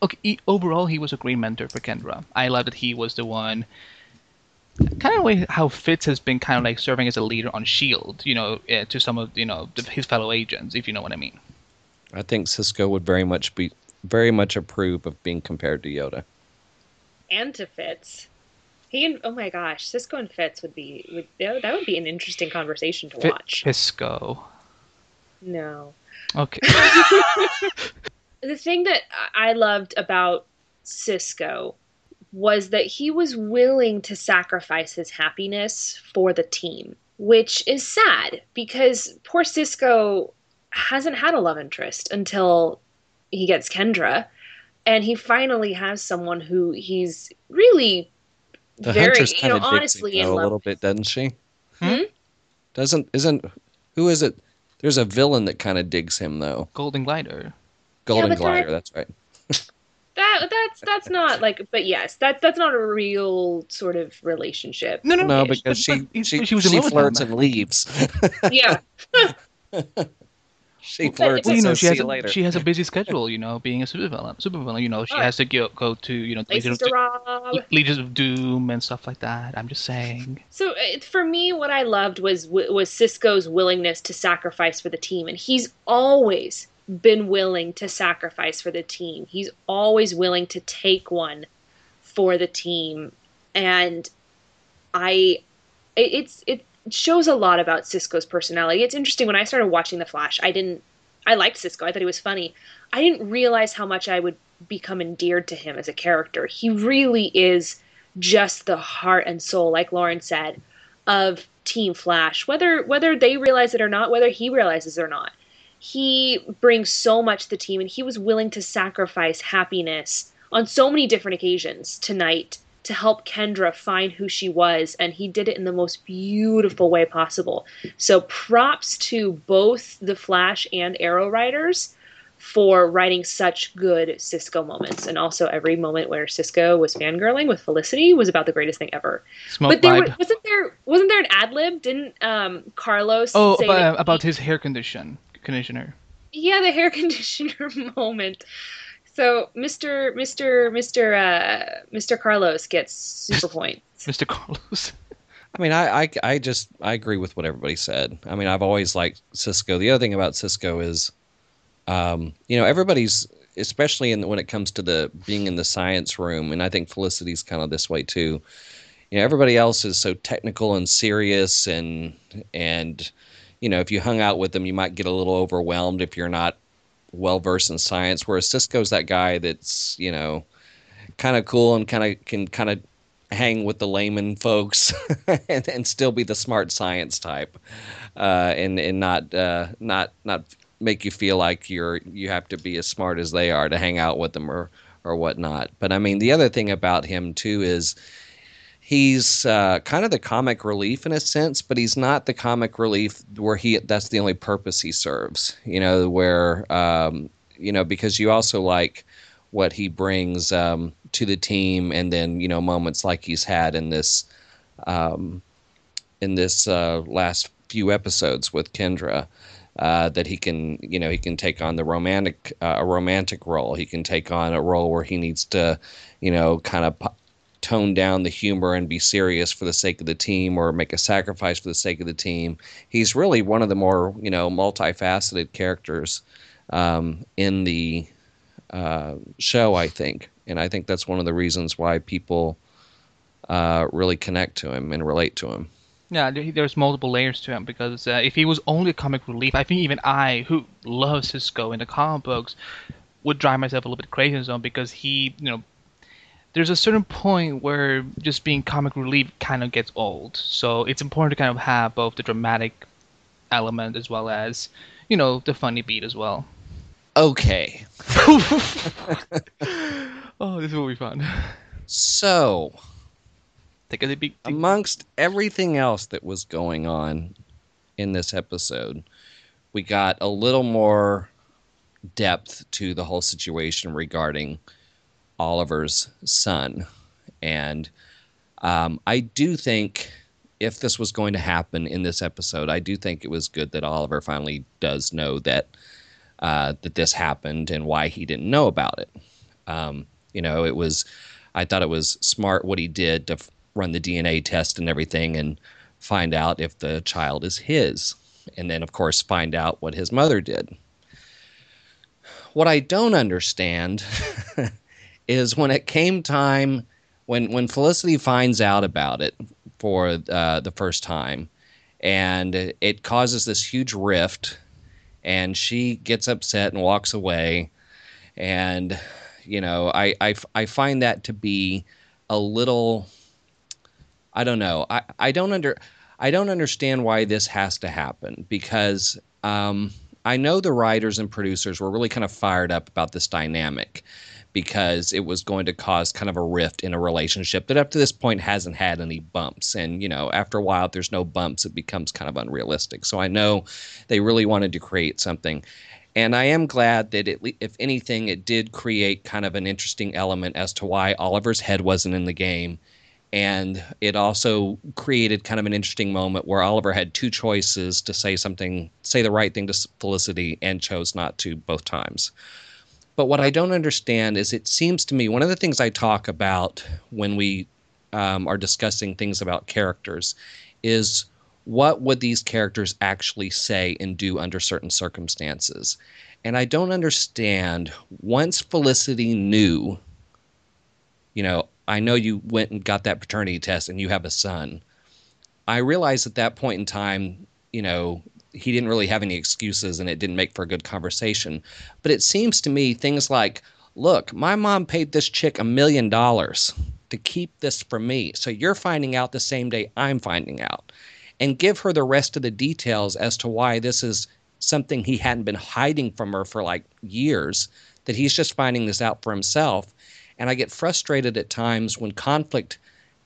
okay. He, overall, he was a great mentor for Kendra. I love that he was the one. Kind of way how Fitz has been kind of like serving as a leader on Shield, you know, uh, to some of you know the, his fellow agents, if you know what I mean. I think Cisco would very much be very much approve of being compared to Yoda. and to Fitz. He and oh my gosh, Cisco and Fitz would be would that would be an interesting conversation to Fi- watch. Fisco. No, Okay. the thing that I loved about Cisco was that he was willing to sacrifice his happiness for the team, which is sad because poor Cisco hasn't had a love interest until he gets Kendra, and he finally has someone who he's really The very, Huntress you kind know, of honestly digs him, in though, a love. little bit, doesn't she? Hmm? Doesn't isn't who is it? There's a villain that kind of digs him though. Golden Glider. Golden but Glider. that- That's right. That that's that's not like, but yes, that that's not a real sort of relationship. No, no, No, because but- she but she, she was she flirts and leaves. Yeah, she But- flirts Well, and you know, says, she "See has you a, later." she has a busy schedule. You know, being a supervillain. Supervillain. You know, she has to go go to you know like Legions of, Rob. Legions of Doom and stuff like that. I'm just saying. So it, for me, what I loved was was Cisco's willingness to sacrifice for the team, and he's always been willing to sacrifice for the team. He's always willing to take one for the team, and I, it, it's it shows a lot about Cisco's personality. It's interesting when I started watching The Flash. I didn't, I liked Cisco. I thought he was funny. I didn't realize how much I would become endeared to him as a character. He really is just the heart and soul, like Lauren said, of Team Flash. Whether whether they realize it or not, whether he realizes it or not, he brings so much to the team, and he was willing to sacrifice happiness on so many different occasions tonight to help Kendra find who she was, and he did it in the most beautiful way possible. So props to both the Flash and Arrow writers for writing such good Cisco moments, and also every moment where Cisco was fangirling with Felicity was about the greatest thing ever. Smoke but there wa- wasn't there wasn't there an ad lib? Didn't um, Carlos? oh, say about, that about he- his hair condition conditioner. yeah, the hair conditioner moment. So Mr. Mr. Mr. Uh, Mr. Carlos gets super points. Mr. Carlos. I mean, I, I, I just I agree with what everybody said. I mean, I've always liked Cisco. The other thing about Cisco is, um, you know, everybody's especially in when it comes to the being in the science room, and I think Felicity's kind of this way too. You know, everybody else is so technical and serious, and and you know, if you hung out with them, you might get a little overwhelmed if you're not well versed in science. Whereas Cisco's that guy that's you know, kind of cool and kind of can kind of hang with the layman folks and, and still be the smart science type uh, and and not uh, not not make you feel like you're you have to be as smart as they are to hang out with them or or whatnot. But I mean, the other thing about him too is he's uh, kind of the comic relief in a sense, but he's not the comic relief where he that's the only purpose he serves. You know, where um, you know because you also like what he brings um, to the team, and then you know moments like he's had in this um, in this uh, last few episodes with Kendra. Uh, that he can, you know, he can take on the romantic, uh, a romantic role. He can take on a role where he needs to, you know, kind of tone down the humor and be serious for the sake of the team, or make a sacrifice for the sake of the team. He's really one of the more, you know, multifaceted characters um, in the uh, show, I think, and I think that's one of the reasons why people uh, really connect to him and relate to him. Yeah, there's multiple layers to him because uh, if he was only a comic relief, I think even I, who loves Cisco in the comic books, would drive myself a little bit crazy in zone because he, you know, there's a certain point where just being comic relief kind of gets old. So it's important to kind of have both the dramatic element as well as, you know, the funny beat as well. Okay, oh, this will be fun. so Take a big. amongst everything else that was going on in this episode, we got a little more depth to the whole situation regarding Oliver's son. And um, I do think if this was going to happen in this episode, I do think it was good that Oliver finally does know that uh, that this happened and why he didn't know about it. Um, you know, it was I thought it was smart what he did to f- run the DNA test and everything and find out if the child is his. And then, of course, find out what his mother did. What I don't understand is when it came time, when, when Felicity finds out about it for uh, the first time, and it causes this huge rift, and she gets upset and walks away. And, you know, I, I, I find that to be a little I don't know. I, I don't under I don't understand why this has to happen because um, I know the writers and producers were really kind of fired up about this dynamic because it was going to cause kind of a rift in a relationship that up to this point hasn't had any bumps and you know after a while if there's no bumps it becomes kind of unrealistic so i know they really wanted to create something and I am glad that, it, if anything, it did create kind of an interesting element as to why Oliver's head wasn't in the game. And it also created kind of an interesting moment where Oliver had two choices to say something, say the right thing to Felicity, and chose not to both times. But what I don't understand is it seems to me one of the things I talk about when we um, are discussing things about characters is what would these characters actually say and do under certain circumstances? And I don't understand once Felicity knew, you know, I know you went and got that paternity test and you have a son. I realized at that point in time, you know, he didn't really have any excuses and it didn't make for a good conversation. But it seems to me things like, look, my mom paid this chick a million dollars to keep this from me. So you're finding out the same day I'm finding out and give her the rest of the details as to why this is something he hadn't been hiding from her for like years, that he's just finding this out for himself. and I get frustrated at times when conflict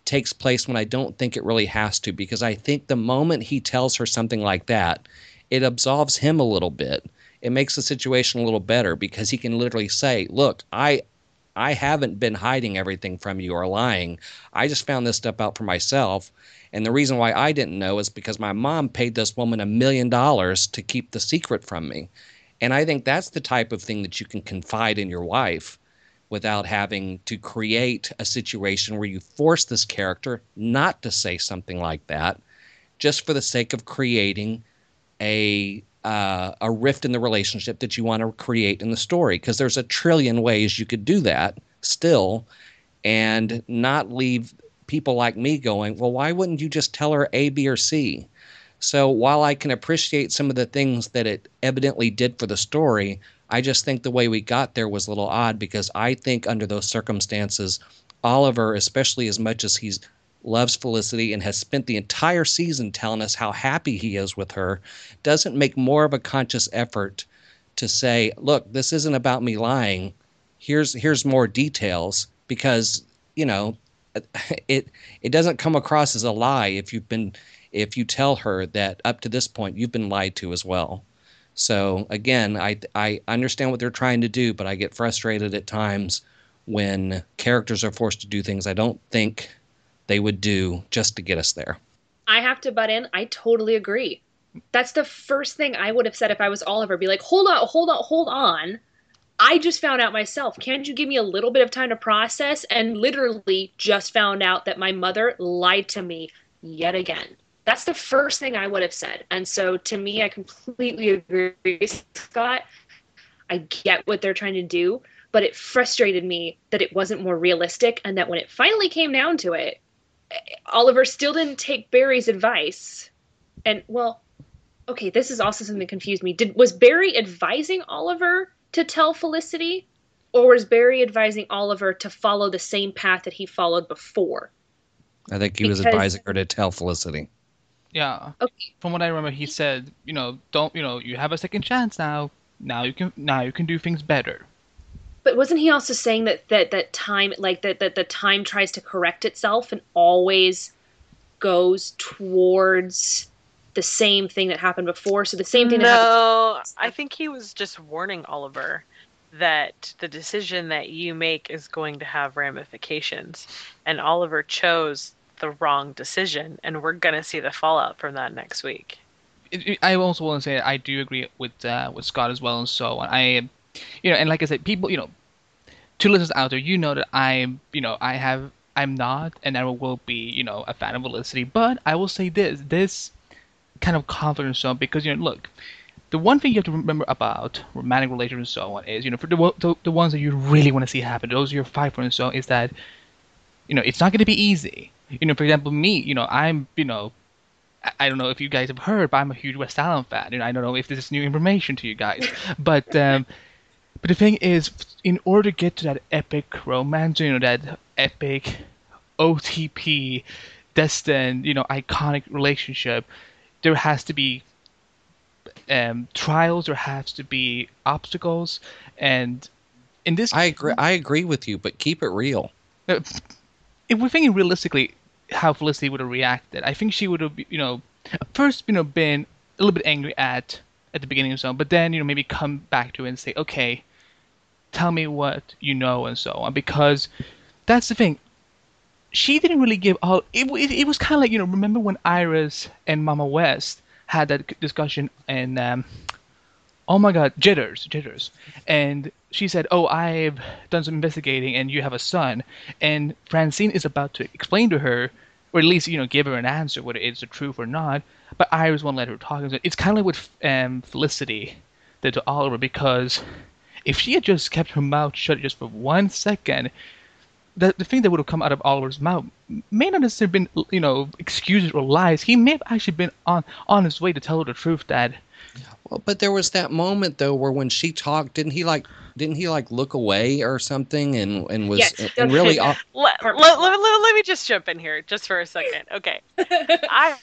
takes place when I don't think it really has to because I think the moment he tells her something like that, it absolves him a little bit. It makes the situation a little better because he can literally say, "Look, I I haven't been hiding everything from you or lying. I just found this stuff out for myself. And the reason why I didn't know is because my mom paid this woman a million dollars to keep the secret from me. And I think that's the type of thing that you can confide in your wife without having to create a situation where you force this character not to say something like that just for the sake of creating a uh, a rift in the relationship that you want to create in the story. Because there's a trillion ways you could do that still and not leave people like me going well why wouldn't you just tell her a b or c? So while i can appreciate some of the things that it evidently did for the story i just think the way we got there was a little odd because i think under those circumstances oliver especially as much as he's loves Felicity and has spent the entire season telling us how happy he is with her, doesn't make more of a conscious effort to say, "Look, this isn't about me lying. Here's here's more details." Because you know, it it doesn't come across as a lie if you've been if you tell her that up to this point you've been lied to as well. So again, I I understand what they're trying to do, but I get frustrated at times when characters are forced to do things I don't think they would do just to get us there. I have to butt in. I totally agree. That's the first thing I would have said if I was Oliver. Be like, hold on, hold on, hold on. I just found out myself. Can't you give me a little bit of time to process? And literally just found out that my mother lied to me yet again. That's the first thing I would have said. And so to me, I completely agree, Scott. I get what they're trying to do, but it frustrated me that it wasn't more realistic and that when it finally came down to it, Oliver still didn't take Barry's advice. And well, okay, this is also something that confused me. Did was Barry advising Oliver to tell Felicity, or was Barry advising Oliver to follow the same path that he followed before? I think he because, was advising her to tell Felicity. Yeah. Okay. From what I remember, he said, you know, don't, you know, you have a second chance now. Now you can, now you can do things better. But wasn't he also saying that that that time like that that the time tries to correct itself and always goes towards the same thing that happened before? So the same thing. No, I think he was just warning Oliver that the decision that you make is going to have ramifications, and Oliver chose the wrong decision, and we're gonna see the fallout from that next week. I also want to say I do agree with uh, with Scott as well, and so on. I you know, and like I said, people, you know, to listeners out there, you know that I'm, you know, I have, I'm not, and never will be, you know, a fan of Felicity. But I will say this, this kind of confidence zone, because you know, look, the one thing you have to remember about romantic relations and so on is, you know, for the the, the ones that you really want to see happen, those you're fight for and so on, is that, you know, it's not going to be easy. You know, for example, me, you know, I'm, you know, I don't know if you guys have heard, but I'm a huge West Allen fan, and I don't know if this is new information to you guys, but um, but the thing is, in order to get to that epic romance, you know, that epic OTP, destined, you know, iconic relationship, there has to be um, trials, there has to be obstacles, and in this, I agree. I agree with you, but keep it real. Uh, if we're thinking realistically, how Felicity would have reacted, I think she would have, you know, first, you know, been a little bit angry at at the beginning of so, but then you know maybe come back to it and say, okay, tell me what you know and so on because that's the thing. She didn't really give all it, it, it was kind of like you know remember when iris and mama west had that discussion and um, oh my god jitters jitters and she said oh i've done some investigating and you have a son and francine is about to explain to her or at least you know give her an answer whether it's the truth or not but iris won't let her talk it's kind of like what um, felicity did to oliver because if she had just kept her mouth shut just for one second, the, the thing that would have come out of Oliver's mouth may not necessarily have been, you know, excuses or lies. He may have actually been on on his way to tell her the truth, Dad. Well, but there was that moment though where when she talked, didn't he like didn't he like look away or something and and was yes, and really off- let, let, let, let, me just jump in here just for a second. Okay. I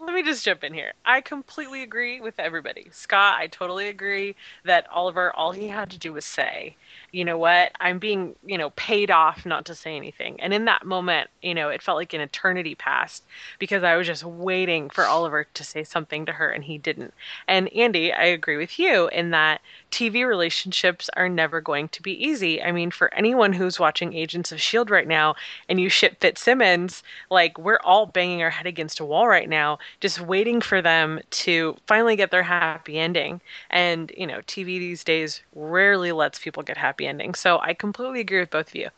let me just jump in here. I completely agree with everybody. Scott, I totally agree that Oliver, all he had to do was say, you know what, I'm being, you know, paid off not to say anything. And in that moment, you know, it felt like an eternity passed because I was just waiting for Oliver to say something to her and he didn't. And Andy, I agree with you in that TV relationships are never going to be easy. I mean, for anyone who's watching Agents of S.H.I.E.L.D. right now and you ship Fitzsimmons, like, we're all banging our head against a wall right now, just waiting for them to finally get their happy ending. And, you know, TV these days rarely lets people get happy endings. So I completely agree with both of you.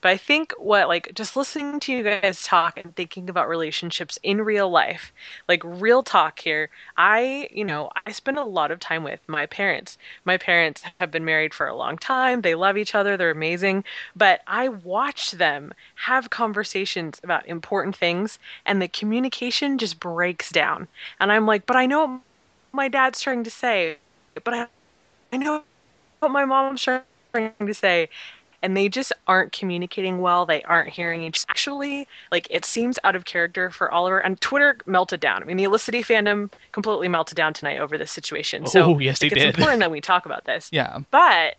But I think what, like, just listening to you guys talk and thinking about relationships in real life, like, real talk here, I, you know, I spend a lot of time with my parents. My parents have been married for a long time. They love each other. They're amazing. But I watch them have conversations about important things and the communication just breaks down. And I'm like, but I know what my dad's trying to say, but I, I know what my mom's trying to say. And they just aren't communicating well. They aren't hearing each. Actually, like it seems out of character for Oliver. And Twitter melted down. I mean, the Olicity fandom completely melted down tonight over this situation. So Oh, yes, they it's did. important that we talk about this Yeah. but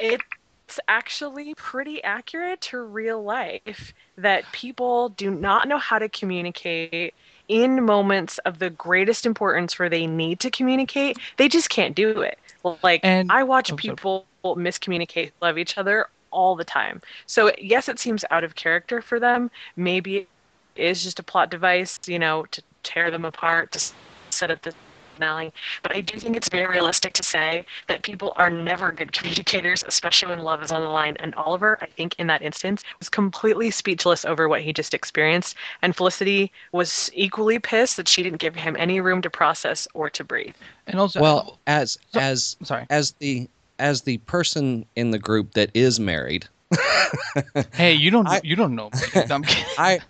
it's actually pretty accurate to real life that people do not know how to communicate in moments of the greatest importance where they need to communicate they just can't do it like And- i watch oh, sorry. people miscommunicate love each other all the time so yes it seems out of character for them maybe it is just a plot device you know to tear them apart to set up the finale but I do think it's very realistic to say that people are never good communicators, especially when love is on the line. And Oliver, I think in that instance, was completely speechless over what he just experienced. And Felicity was equally pissed that she didn't give him any room to process or to breathe. And also, Well, uh, as So- as sorry. as the as the person in the group that is married, Hey, you don't I- you don't know. me. I'm. I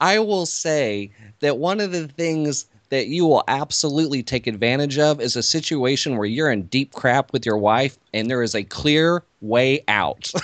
I will say that one of the things that you will absolutely take advantage of is a situation where you're in deep crap with your wife and there is a clear way out.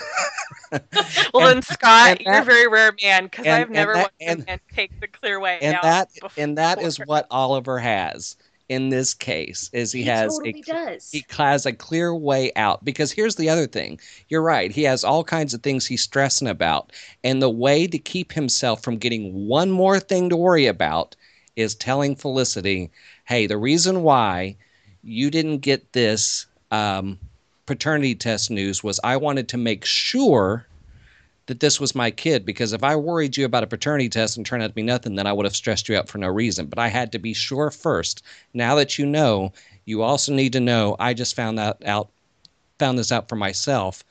Well, And- then, Scott, and you're a very rare man because I've and never that- watched and- a man take the clear way and out. that before. and that is what Oliver has in this case is he, He has totally a, does. he has a clear way out. Because here's the other thing. You're right. He has all kinds of things he's stressing about. And the way to keep himself from getting one more thing to worry about is telling felicity hey the reason why you didn't get this um, paternity test news was i wanted to make sure that this was my kid because if I worried you about a paternity test and turned out to be nothing, then I would have stressed you out for no reason. But I had to be sure first. Now that you know, you also need to know I just found that out found this out for myself.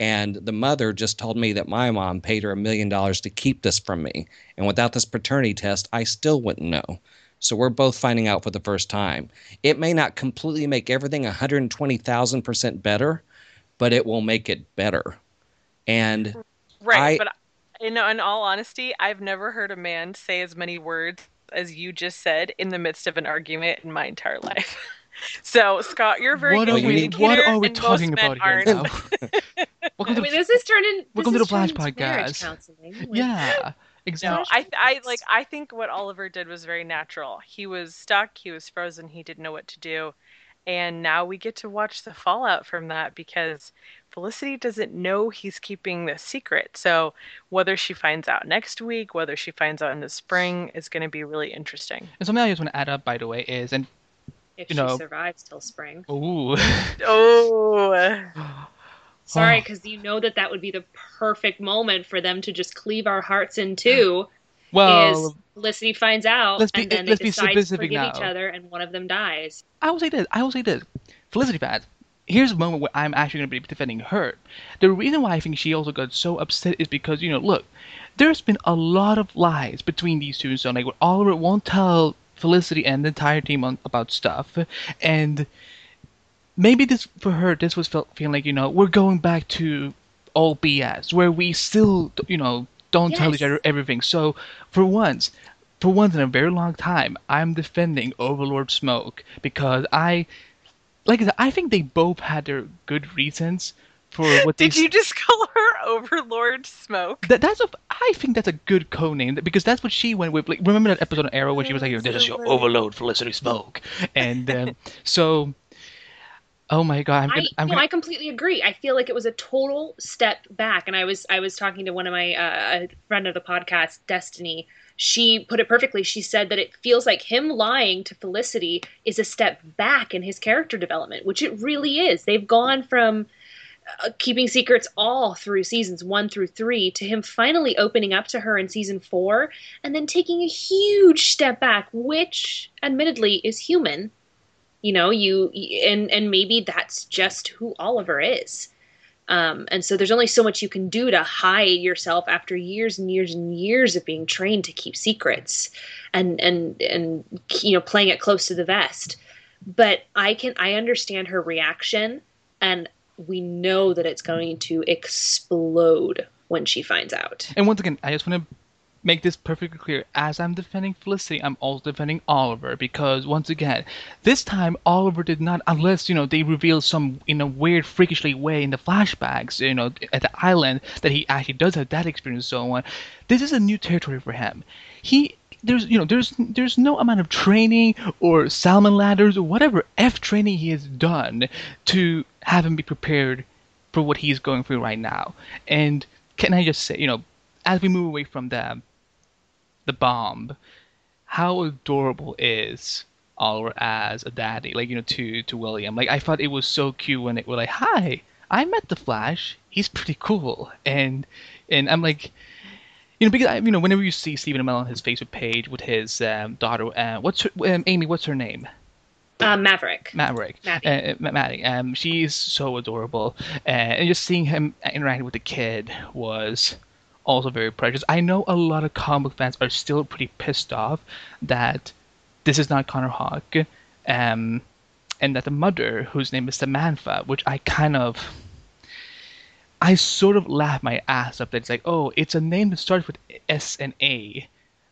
And the mother just told me that my mom paid her a million dollars to keep this from me. And without this paternity test, I still wouldn't know. So we're both finding out for the first time. It may not completely make everything 120,000% better, but it will make it better. And mm-hmm. Right, I- but in, in all honesty, I've never heard a man say as many words as you just said in the midst of an argument in my entire life. so, Scott, you're very what good are we what are we and talking about here aren't. now? welcome I mean, this is turning. welcome to the Flash turning into marriage podcast. counseling. Like, yeah, No, exactly. I, I like. I think what Oliver did was very natural. He was stuck. He was frozen. He didn't know what to do, and now we get to watch the fallout from that because Felicity doesn't know he's keeping this secret. So whether she finds out next week, whether she finds out in the spring, is going to be really interesting. And something I just want to add up, by the way, is and If You she know- survives till spring. ooh, Oh, Sorry, because you know that that would be the perfect moment for them to just cleave our hearts in two. well, is Felicity finds out, let's be- and then let's they be decide to specific forgive now. each other, and one of them dies. I will say this. I will say this. Felicity fans, here's a moment where I'm actually going to be defending her. The reason why I think she also got so upset is because, you know, look, there's been a lot of lies between these two. So, like, Oliver won't tell Felicity and the entire team on, about stuff. And maybe this, for her, this was felt, feeling like, you know, we're going back to old BS, where we still, you know, don't tell each other everything. So, for once, for once in a very long time, I'm defending Overlord Smoke because I, like I said, I think they both had their good reasons for what they Did you just call her Overlord Smoke? That, that's a. I think that's a good code name because that's what she went with. Like, remember that episode of Arrow where she was like, "This is your overlord, Felicity Smoke," and um, so. Oh my god! I'm gonna. I'm no, gonna I completely agree. I feel like it was a total step back, and I was I was talking to one of my uh, friend of the podcast, Destiny. She put it perfectly. She said that it feels like him lying to Felicity is a step back in his character development, which it really is. They've gone from uh, keeping secrets all through seasons one through three to him finally opening up to her in season four, and then taking a huge step back, which admittedly is human you know you and and maybe that's just who oliver is um, and so there's only so much you can do to hide yourself after years and years and years of being trained to keep secrets and and and you know playing it close to the vest. But i can i understand her reaction and we know that it's going to explode when she finds out. And once again, I just want to make this perfectly clear. As I'm defending Felicity, I'm also defending Oliver because once again, this time Oliver did not, unless you know they reveal some in a weird, freakishly way in the flashbacks, you know, at the island that he actually does have that experience and so on. This is a new territory for him. He there's you know there's there's no amount of training or salmon ladders or whatever f training he has done to have him be prepared for what he's going through right now. And can I just say, you know, as we move away from the the bomb, how adorable is Oliver as a daddy, like you know, to to William. Like I thought it was so cute when it was like, "Hi, I met the Flash. He's pretty cool," and and I'm like. You know, because I, you know, whenever you see Stephen Amell on his Facebook page with his um, daughter, uh, what's her, um, Amy? What's her name? uh, maverick Maverick. Maddie. Uh, Maddie. Um, she's so adorable, uh, and just seeing him interacting with the kid was also very precious. I know a lot of comic fans are still pretty pissed off that this is not Connor Hawke, um, and that the mother, whose name is Samantha, which I kind of. I sort of laugh my ass up that it's like, oh, it's a name that starts with S and A,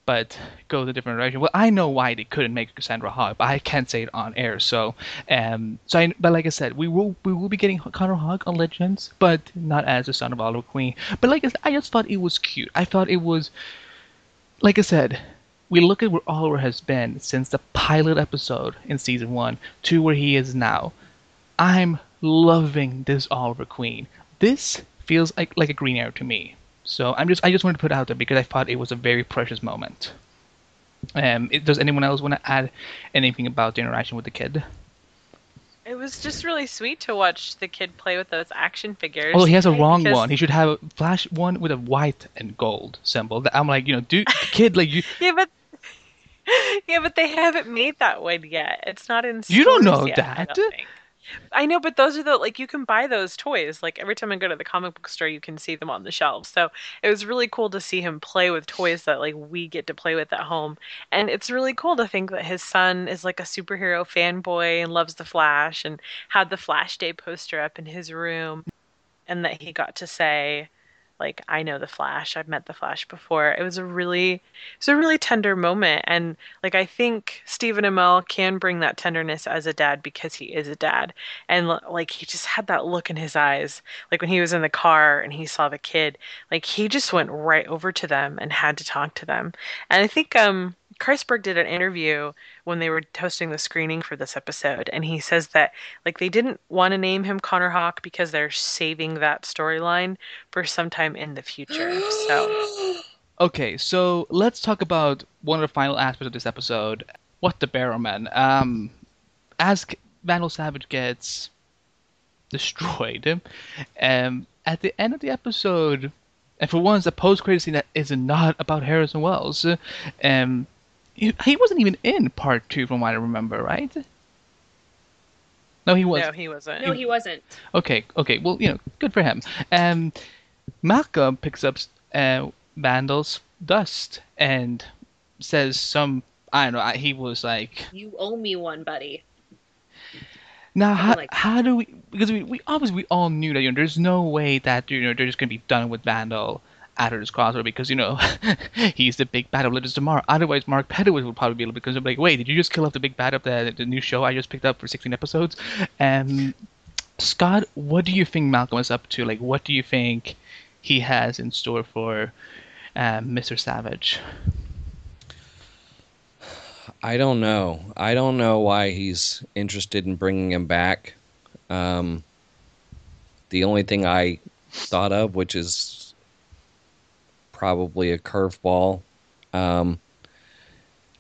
but goes the different direction. Well, I know why they couldn't make Cassandra Hogg, but I can't say it on air. So, um, so I, but like I said, we will we will be getting Connor Hawke on Legends, but not as the son of Oliver Queen. But like I, said, I just thought it was cute. I thought it was, like I said, we look at where Oliver has been since the pilot episode in season one to where he is now. I'm loving this Oliver Queen. This feels like like a green arrow to me. So I'm just I just wanted to put it out there because I thought it was a very precious moment. Um, it, does anyone else want to add anything about the interaction with the kid? It was just really sweet to watch the kid play with those action figures. Oh, he has a wrong because- one. He should have a flash one with a white and gold symbol. That I'm like, you know, dude, kid, like you, Yeah, but yeah, but they haven't made that one yet. It's not in. You don't know yet, that. I know, but those are the like you can buy those toys. Like every time I go to the comic book store, you can see them on the shelves. So it was really cool to see him play with toys that like we get to play with at home. And it's really cool to think that his son is like a superhero fanboy and loves the Flash and had the Flash Day poster up in his room, and that he got to say like I know the Flash. I've met the Flash before. It was a really it's a really tender moment and like I think Stephen Amell can bring that tenderness as a dad because he is a dad and like he just had that look in his eyes like when he was in the car and he saw the kid like he just went right over to them and had to talk to them. And I think um Kreisberg did an interview when they were hosting the screening for this episode, and he says that like they didn't want to name him Connor Hawke because they're saving that storyline for sometime in the future. So Okay, so let's talk about one of the final aspects of this episode. What the Barrowman. Um, as Vandal Savage gets destroyed, um, at the end of the episode, and for once, a post-credit scene that is not about Harrison Wells, um, he, he wasn't even in part two, from what I remember, right? No, he was. no, he wasn't. no he wasn't Okay, okay. Well, you know, good for him. Um, Malcolm picks up uh, Vandal's dust and says some. I don't know. He was like, you owe me one buddy now how, like- how do we? Because we, we obviously we all knew that you know there's no way that you know they're just gonna be done with Vandal after this crossover because you know he's the big bad of Legends tomorrow. Otherwise, Mark Pedowitz would probably be able to because I'm like, wait, did you just kill off the big bad of the the new show I just picked up for 16 episodes? Um, Scott, what do you think Malcolm is up to? Like, what do you think he has in store for uh, Mr. Savage? I don't know. I don't know why he's interested in bringing him back. Um, the only thing I thought of, which is probably a curveball, um,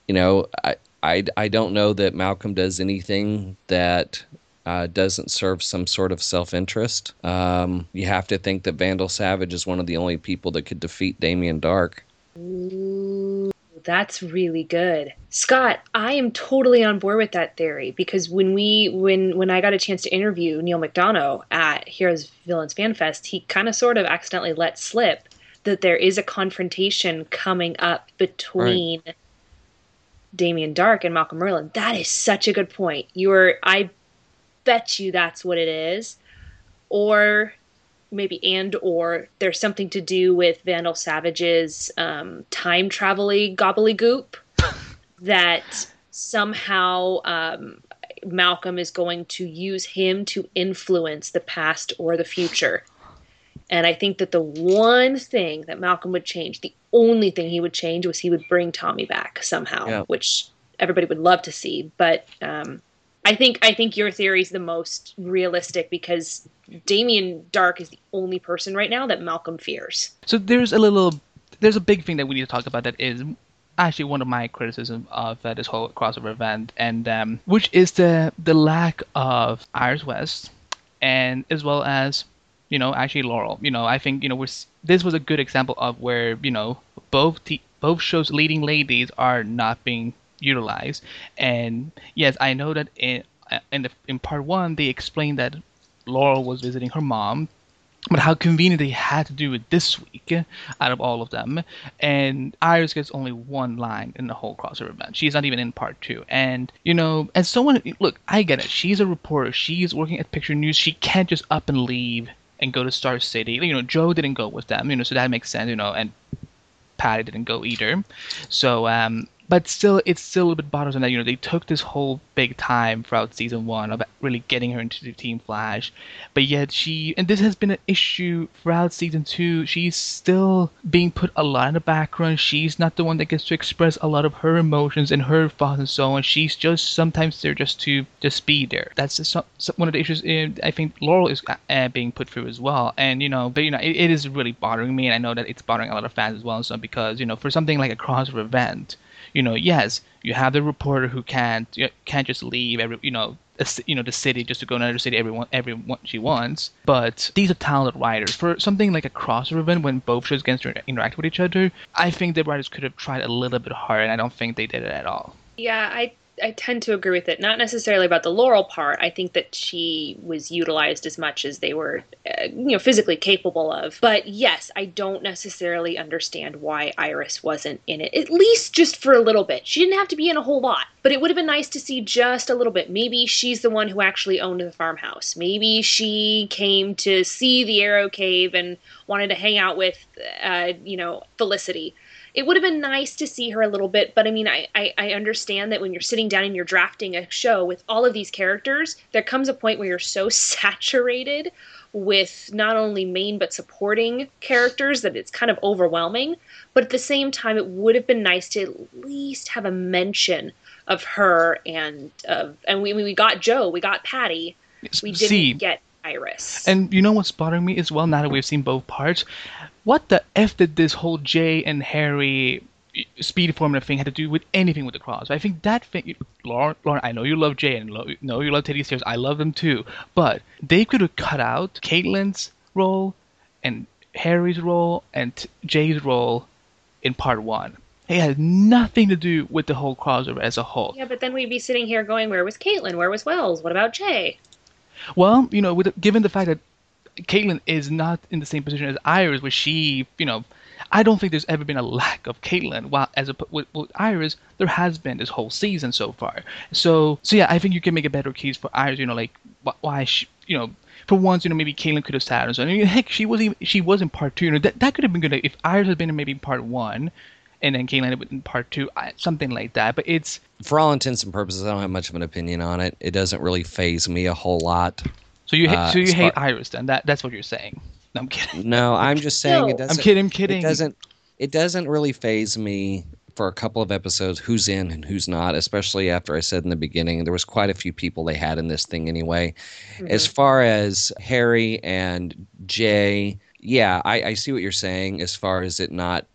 you know, I, I, I don't know that Malcolm does anything that uh, doesn't serve some sort of self interest. Um, you have to think that Vandal Savage is one of the only people that could defeat Damien Darhk. Ooh, that's really good. Scott, I am totally on board with that theory because when we when when I got a chance to interview Neal McDonough at Heroes Villains Fan Fest, he kind of sort of accidentally let slip that there is a confrontation coming up between right. Damien Darhk and Malcolm Merlyn. That is such a good point. You're I bet you that's what it is. Or maybe and or there's something to do with Vandal Savage's um, time travel gobbledygook that somehow um, Malcolm is going to use him to influence the past or the future. And I think that the one thing that Malcolm would change, the only thing he would change was he would bring Tommy back somehow, yeah. which everybody would love to see. But um, I think I think your theory is the most realistic because Damien Darhk is the only person right now that Malcolm fears. So there's a little, there's a big thing that we need to talk about that is actually one of my criticisms of uh, this whole crossover event, and um, which is the the lack of Iris West, and as well as you know actually Laurel. You know I think you know we're, this was a good example of where you know both both shows leading ladies are not being utilized. And yes, I know that in uh, in, the, in part one they explained that Laurel was visiting her mom, but how convenient they had to do it this week out of all of them. And Iris gets only one line in the whole crossover event. She's not even in part two. And, you know, as someone, look, I get it. She's a reporter. She's working at Picture News. She can't just up and leave and go to Star City. You know, Joe didn't go with them, you know, so that makes sense, you know, and Patty didn't go either. So, um, but still, it's still a little bit bothersome that you know they took this whole big time throughout season one of really getting her into the Team Flash, but yet she and this has been an issue throughout season two. She's still being put a lot in the background. She's not the one that gets to express a lot of her emotions and her thoughts and so on. She's just sometimes there just to just be there. That's just one of the issues uh, I think Laurel is uh, being put through as well. And you know, but you know, it, it is really bothering me, and I know that it's bothering a lot of fans as well. And So because you know, for something like a crossover event you know, yes, you have the reporter who can't can't just leave every you know you know the city just to go to another city everyone everyone she wants. But these are talented writers for something like a crossover event when both shows get to interact with each other. I think the writers could have tried a little bit harder, and I don't think they did it at all. Yeah, I I tend to agree with it. Not necessarily about the Laurel part. I think that she was utilized as much as they were, uh, you know, physically capable of. But yes, I don't necessarily understand why Iris wasn't in it. At least just for a little bit. She didn't have to be in a whole lot, but it would have been nice to see just a little bit. Maybe she's the one who actually owned the farmhouse. Maybe she came to see the Arrow Cave and wanted to hang out with, uh, you know, Felicity it would have been nice to see her a little bit, but I mean, I, I, I, understand that when you're sitting down and you're drafting a show with all of these characters, there comes a point where you're so saturated with not only main but supporting characters that it's kind of overwhelming. But at the same time, it would have been nice to at least have a mention of her and of and we we got Joe, we got Patty, we didn't See, get Iris. And you know what's bothering me as well now that we've seen both parts? What the F did this whole Jay and Harry speed formula thing had to do with anything with the cross? I think that thing, Lauren, Lauren I know you love Jay and lo- know you love Teddy Sears. I love them too. But they could have cut out Caitlin's role and Harry's role and t- Jay's role in part one. It had nothing to do with the whole crossover as a whole. Yeah, but then we'd be sitting here going, "Where was Caitlin? Where was Wells? What about Jay?" Well, you know, with given the fact that Caitlin is not in the same position as Iris, where she, you know, I don't think there's ever been a lack of Caitlin. While as a, with, with Iris, there has been this whole season so far. So, so yeah, I think you can make a better case for Iris. You know, like why she, you know, for once, you know, maybe Caitlin could have sat and so. I mean, heck, she was even, she was in part two. You know, that that could have been good if Iris had been in maybe part one and then Caitlin in part two, something like that. But it's for all intents and purposes, I don't have much of an opinion on it. It doesn't really phase me a whole lot. So you hate, Uh, so you hate far- Iris then? That that's what you're saying. No, I'm kidding. No, I'm just saying No. it doesn't. I'm kidding. I'm kidding. It doesn't. It doesn't really phase me for a couple of episodes who's in and who's not. Especially after I said in the beginning there was quite a few people they had in this thing anyway. As far as Harry and Jay, yeah, I, I see what you're saying. As far as it not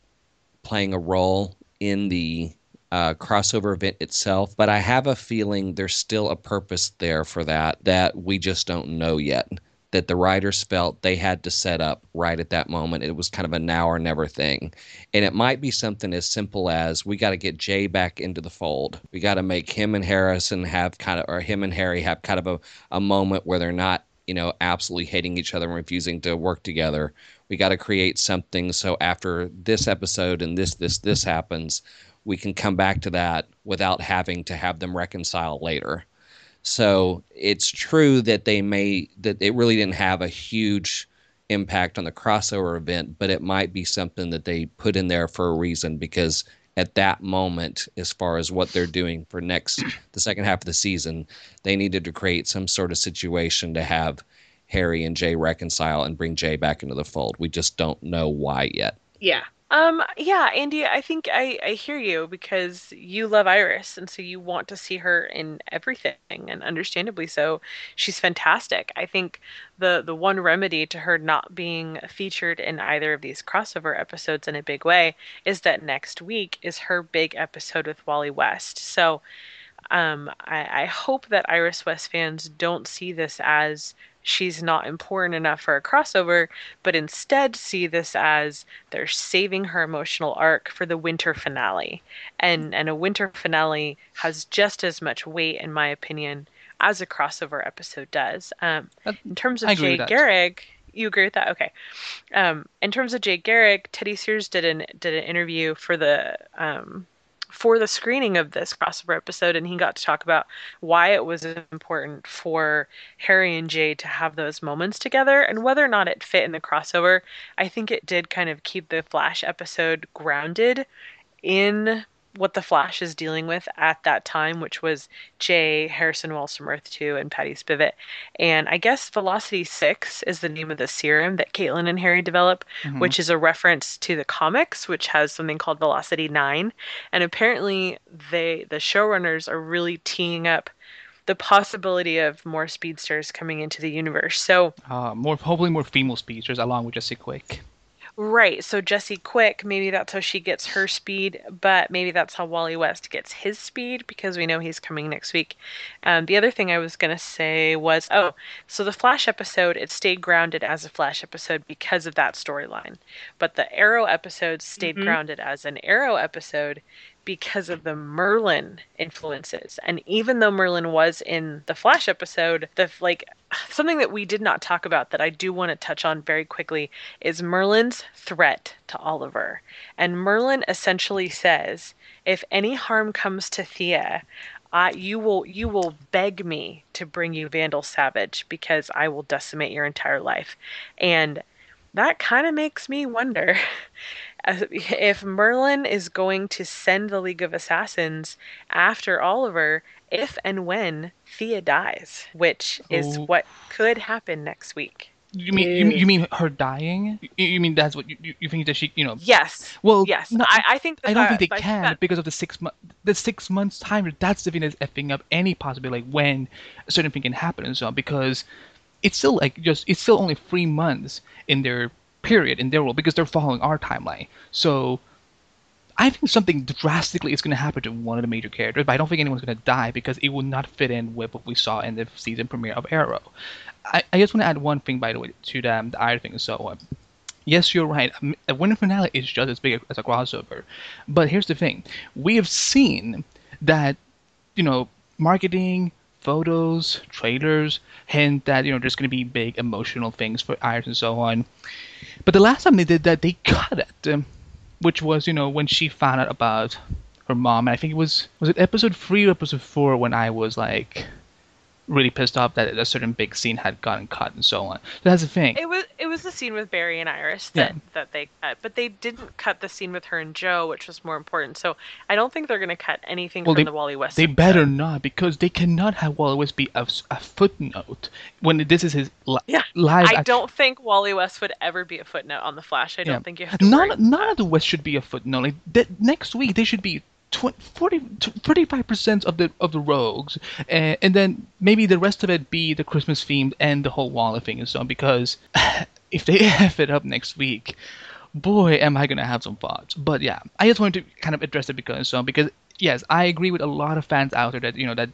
playing a role in the uh, crossover event itself, but I have a feeling there's still a purpose there for that that we just don't know yet. That the writers felt they had to set up right at that moment. It was kind of a now or never thing. And it might be something as simple as we got to get Jay back into the fold. We got to make him and Harrison have kind of, or him and Harry have kind of a, a moment where they're not, you know, absolutely hating each other and refusing to work together. We got to create something so after this episode and this, this, this happens, we can come back to that without having to have them reconcile later. So it's true that they may that it really didn't have a huge impact on the crossover event, but it might be something that they put in there for a reason because at that moment, as far as what they're doing for next the second half of the season, they needed to create some sort of situation to have Harry and Jay reconcile and bring Jay back into the fold. We just don't know why yet. Yeah. Um, yeah, Andy, I think I, I hear you because you love Iris and so you want to see her in everything and understandably so. She's fantastic. I think the the one remedy to her not being featured in either of these crossover episodes in a big way is that next week is her big episode with Wally West. So um, I, I hope that Iris West fans don't see this as she's not important enough for a crossover, but instead see this as they're saving her emotional arc for the winter finale. And and a winter finale has just as much weight, in my opinion, as a crossover episode does. Um, in terms of I Jay. Garrick, you agree with that? Okay. Um, in terms of Jay Garrick, Teddy Sears did an did an interview for the um, for the screening of this crossover episode, and he got to talk about why it was important for Harry and Jay to have those moments together, and whether or not it fit in the crossover. I think it did kind of keep the Flash episode grounded in what the Flash is dealing with at that time, which was Jay, Harrison Wells from Earth 2, and Patty Spivot. And I guess Velocity 6 is the name of the serum that Caitlin and Harry develop, which is a reference to the comics, which has something called Velocity 9. And apparently they the showrunners are really teeing up the possibility of more speedsters coming into the universe. So Uh, more hopefully more female speedsters along with Jesse Quick. Right. So Jesse Quick, maybe that's how she gets her speed, but maybe that's how Wally West gets his speed because we know he's coming next week. Um, the other thing I was going to say was oh, so the Flash episode, it stayed grounded as a Flash episode because of that storyline. But the Arrow episode stayed grounded as an Arrow episode because of the Merlyn influences. And even though Merlyn was in the Flash episode, the like something that we did not talk about that I do want to touch on very quickly is Merlyn's threat to Oliver. And Merlyn essentially says, if any harm comes to Thea, I, you will you will beg me to bring you Vandal Savage because I will decimate your entire life. And that kind of makes me wonder if Merlyn is going to send the League of Assassins after Oliver if and when Thea dies, which is Oh. what could happen next week. You mean you, mean- you mean her dying? You, you mean that's what you, you- you think that she you know? Yes. Well, yes. no, I, I think. I don't that- think they I can that- because of the six month the six months time. That's the thing that's effing up any possibility like when a certain thing can happen and so on because it's still like just it's still only three months in their period in their world because they're following our timeline. So I think something drastically is going to happen to one of the major characters, but I don't think anyone's going to die because it will not fit in with what we saw in the season premiere of Arrow. I, I just want to add one thing, by the way, to the, um, the Iron thing. And so, uh, yes, you're right. A winter finale is just as big as a crossover. But here's the thing we have seen that, you know, marketing, photos, trailers hint that, you know, there's going to be big emotional things for Iris and so on. But the last time they did that, they cut it, um, which was, you know, when she found out about her mom. And I think it was, was it episode three or episode four when I was like, really pissed off that a certain big scene had gotten cut and so on. So that's the thing. It was it was the scene with Barry and Iris that, Yeah. that they cut, but they didn't cut the scene with her and Joe, which was more important. So I don't think they're going to cut anything Well, from they- the Wally West. They episode. better not because they cannot have Wally West be a, a footnote when this is his li- Yeah, live. I act- don't think Wally West would ever be a footnote on the Flash. I don't Yeah. think you have to None, worry. none of the West should be a footnote. Like that, next week, they should be 20, 40, 35 percent of the of the rogues, and, and then maybe the rest of it be the Christmas themed and the whole Wally thing and so on. Because if they f it up next week, boy, am I gonna have some thoughts. But yeah, I just wanted to kind of address it because so. Because yes, I agree with a lot of fans out there that you know that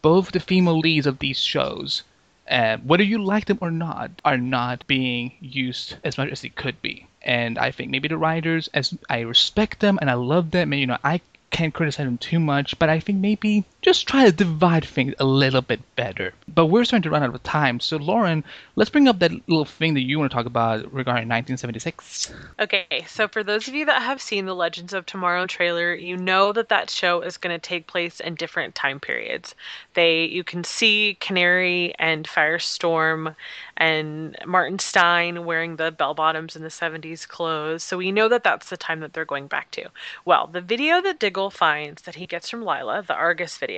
both the female leads of these shows uh, whether you like them or not, are not being used as much as they could be. And I think maybe the writers, as I respect them and I love them, and you know, I can't criticize him too much, but I think maybe just try to divide things a little bit better. But we're starting to run out of time, so Lauren, let's bring up that little thing that you want to talk about regarding 1976. Okay, so for those of you that have seen the Legends of Tomorrow trailer, you know that that show is going to take place in different time periods. They you can see Canary and Firestorm and Martin Stein wearing the bell bottoms in the 70s clothes. So we know that that's the time that they're going back to. Well, the video that Diggle finds that he gets from Lyla, the Argus video,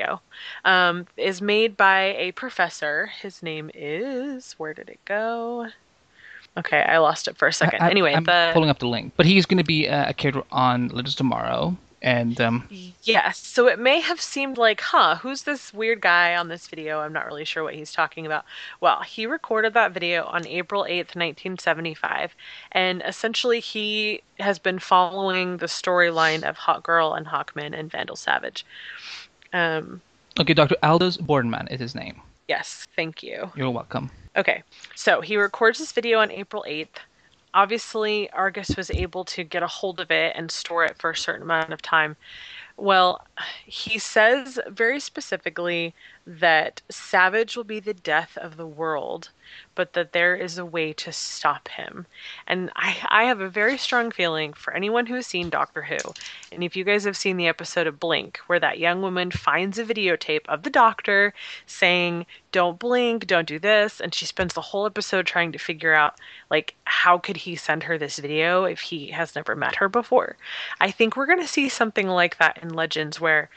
um, is made by a professor. His name is where did it go? Okay, I lost it for a second. I- I- anyway, I'm the pulling up the link, but he's going to be uh, a character on Legends Tomorrow, and um, Yes. So it may have seemed like, huh, who's this weird guy on this video? I'm not really sure what he's talking about. Well, he recorded that video on April 8th, 1975. And essentially, he has been following the storyline of Hawkgirl and Hawkman and Vandal Savage. Um, okay, Dr. Aldus Boardman is his name. yes. Thank you. You're welcome. Okay, so he records this video on April 8th. Obviously, Argus was able to get a hold of it and store it for a certain amount of time. Well, he says very specifically that Savage will be the death of the world, but that there is a way to stop him. And I, I have a very strong feeling for anyone who has seen Doctor Who, and if you guys have seen the episode of Blink, where that young woman finds a videotape of the doctor saying, Don't blink, don't do this, and she spends the whole episode trying to figure out, like, how could he send her this video if he has never met her before? I think we're going to see something like that in Legends where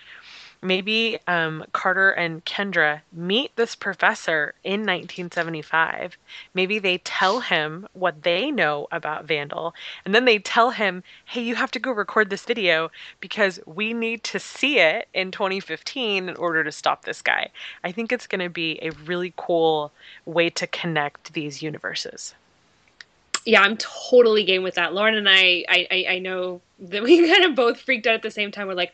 maybe um, Carter and Kendra meet this professor in 1975. Maybe they tell him what they know about Vandal, and then they tell him, hey, you have to go record this video because we need to see it in 2015 in order to stop this guy. I think it's going to be a really cool way to connect these universes. yeah, I'm totally game with that. Lauren and I, I, I, know that we kind of both freaked out at the same time. We're like,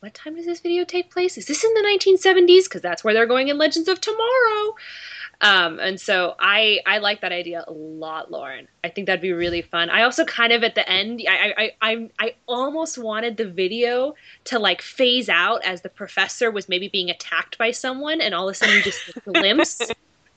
what time does this video take place? Is this in the 1970s? Because that's where they're going in Legends of Tomorrow. Um, and so I, I like that idea a lot, Lauren. I think that'd be really fun. I also kind of at the end, I, I, I, I almost wanted the video to like phase out as the professor was maybe being attacked by someone, and all of a sudden you just a glimpse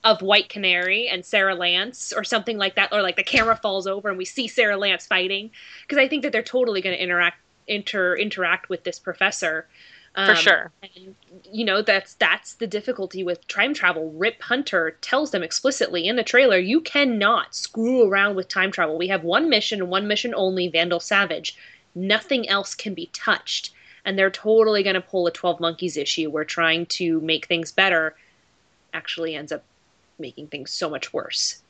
of White Canary and Sara Lance or something like that, or like the camera falls over and we see Sara Lance fighting because I think that they're totally going to interact inter interact with this professor For Um, sure. And you know that's that's the difficulty with time travel. Rip Hunter tells them explicitly in the trailer, you cannot screw around with time travel. We have one mission and one mission only, Vandal Savage. Nothing else can be touched. And they're totally going to pull a 12 Monkeys issue where trying to make things better actually ends up making things so much worse.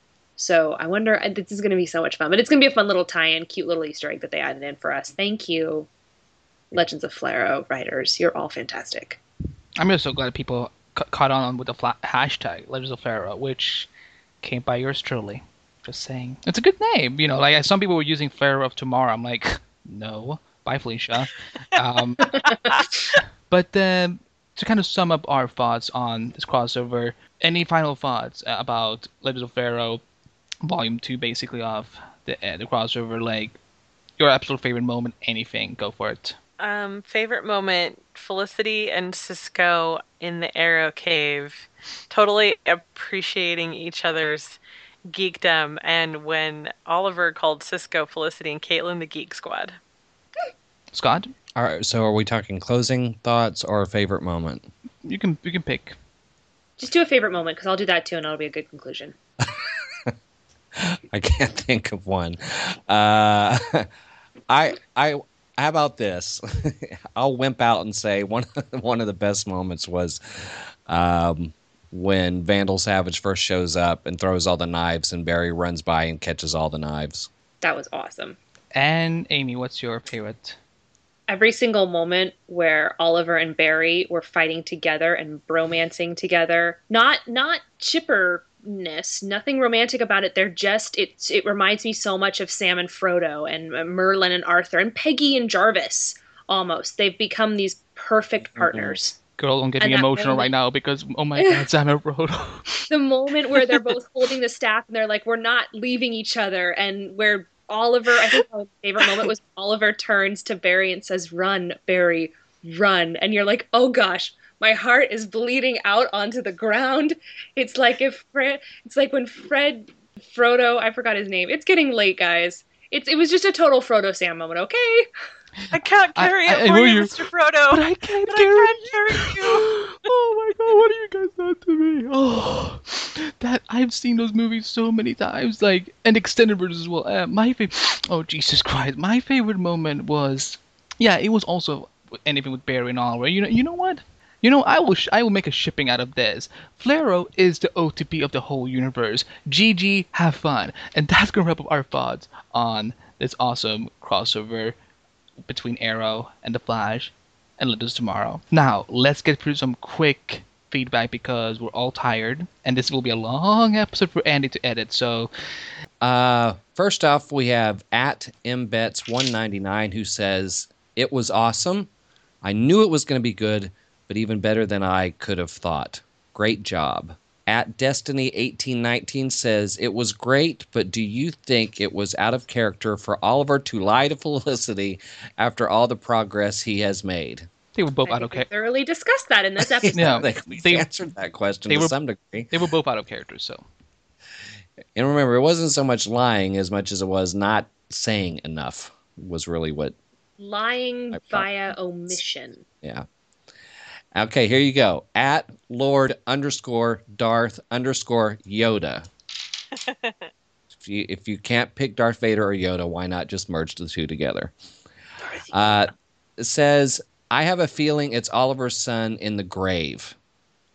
So I wonder, this is going to be so much fun. But it's going to be a fun little tie in, cute little Easter egg that they added in for us. Thank you, Legends of Flarrow writers. You're all fantastic. I'm just so glad people ca- caught on with the fla- hashtag Legends of Flarrow, which came by yours truly. Just saying, it's a good name. You know, like some people were using Flarrow of Tomorrow. I'm like, no, bye Felicia. Um, but um, to kind of sum up our thoughts on this crossover, any final thoughts uh, about Legends of Flarrow, Volume Two, basically of the uh, the crossover? Like your absolute favorite moment, anything, go for it. Um, favorite moment: Felicity and Cisco in the Arrow Cave, totally appreciating each other's geekdom, and when Oliver called Cisco, Felicity, and Caitlin the Geek Squad. Scott, All right, so are we talking closing thoughts or favorite moment? you can you can pick. Just do a favorite moment because I'll do that too, and that'll be a good conclusion. I can't think of one. Uh, I I how about this? I'll wimp out and say one one of the best moments was um, when Vandal Savage first shows up and throws all the knives, and Barry runs by and catches all the knives. That was awesome. And Amy, what's your favorite? Every single moment where Oliver and Barry were fighting together and bromancing together. Not not chipperness, nothing romantic about it. They're just it's it reminds me so much of Sam and Frodo and uh, Merlin and Arthur and Peggy and Jarvis almost. They've become these perfect partners. Girl, I'm getting emotional moment- right now because oh my god, Sam and Frodo. the moment where they're both holding the staff and they're like, we're not leaving each other, and where Oliver, I think my favorite moment was Oliver turns to Barry and says, "Run, Barry, run," and you're like, oh gosh. My heart is bleeding out onto the ground. It's like if Fred, it's like when Fred, Frodo, I forgot his name. It's getting late, guys. It's it was just a total Frodo Sam moment. Okay, I can't carry I- it I for know you, you- Mr. Frodo. but I can't But I carry can't carry you. oh my god, what have you guys done to me? Oh, that I've seen those movies so many times, like and extended versions as well. Uh, my favorite, oh Jesus Christ, my favorite moment was, yeah, it was also anything with Barry and Oliver. You know, you know what? You know, I will sh- I will make a shipping out of this. Flarrow is the OTP of the whole universe. GG, have fun, and that's gonna wrap up our thoughts on this awesome crossover between Arrow and the Flash and Legends tomorrow. Now, let's get through some quick feedback because we're all tired, and this will be a long episode for Andy to edit. So, Uh, first off, we have at mbets199 who says it was awesome. I knew it was going to be good, but even better than I could have thought. Great job. At Destiny1819 says it was great, but do you think it was out of character for Oliver to lie to Felicity after all the progress he has made? they were both I out of think we character. thoroughly discussed that in this episode. Yeah. I think we They- answered that question to were- some degree. They were both out of character. So, And remember, it wasn't so much lying as much as it was not saying enough. Was really what Lying via omission. Yeah. Okay, here you go. At Lord underscore Darth underscore Yoda. if you if you can't pick Darth Vader or Yoda, why not just merge the two together? Uh, it says, I have a feeling it's Oliver's son in the grave.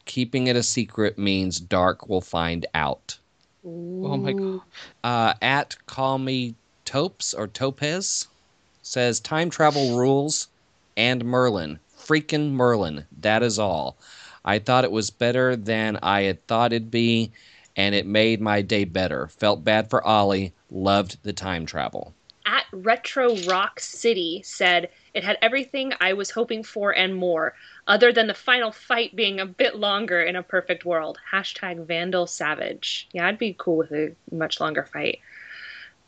Keeping it a secret means Darhk will find out. oh my god, Uh, at Call Me Topes or Topez says time travel rules and Merlyn. Freaking Merlyn. That is all. I thought it was better than I had thought it'd be, and it made my day better. Felt bad for Ollie. Loved the time travel. At Retro Rock City said it had everything I was hoping for and more, other than the final fight being a bit longer in a perfect world. Hashtag Vandal Savage. Yeah, I'd be cool with a much longer fight.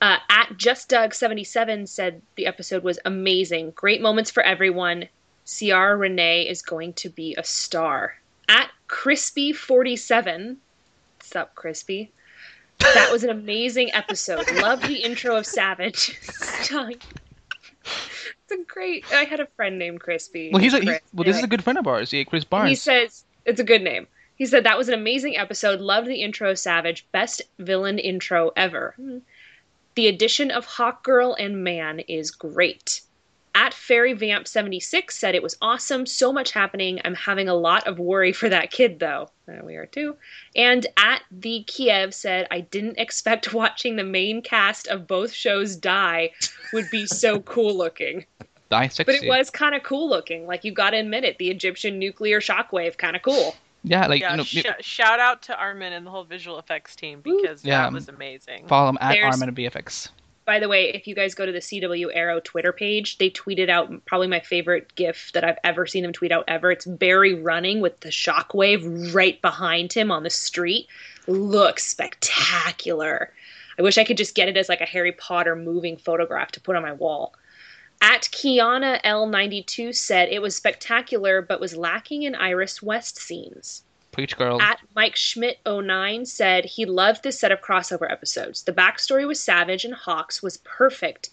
Uh, at JustDoug77 said the episode was amazing. Great moments for everyone. Ciara Renee is going to be a star. At Crispy47, what's up, Crispy? That was an amazing episode. Love the intro of Savage. it's a great. I had a friend named Crispy. well, he's a he's, well. This is a good friend of ours. Yeah, Chris Barnes. He says it's a good name. He said that was an amazing episode. Loved the intro, Savage. Best villain intro ever. Hmm. The addition of Hawk Girl and Man is great. At Fairy Vamp 76 said it was awesome. So much happening. I'm having a lot of worry for that kid though. Uh, we are too. And at the Kiev said I didn't expect watching the main cast of both shows die would be so cool looking. Die But it was kind of cool looking. Like you got to admit it. The Egyptian nuclear shockwave, kind of cool. Yeah, like yeah, you know, sh- shout out to Armen and the whole visual effects team because Yeah. that was amazing. follow him at There's- Armin and VFX. By the way, if you guys go to the CW Arrow Twitter page, they tweeted out probably my favorite GIF that I've ever seen them tweet out ever. It's Barry running with the shockwave right behind him on the street. Looks spectacular. I wish I could just get it as like a Harry Potter moving photograph to put on my wall. At Kiana L92 said it was spectacular but was lacking in Iris West scenes. Preach girl. At Mike Schmidt 09 said he loved this set of crossover episodes. The backstory with Savage and Hawks was perfect,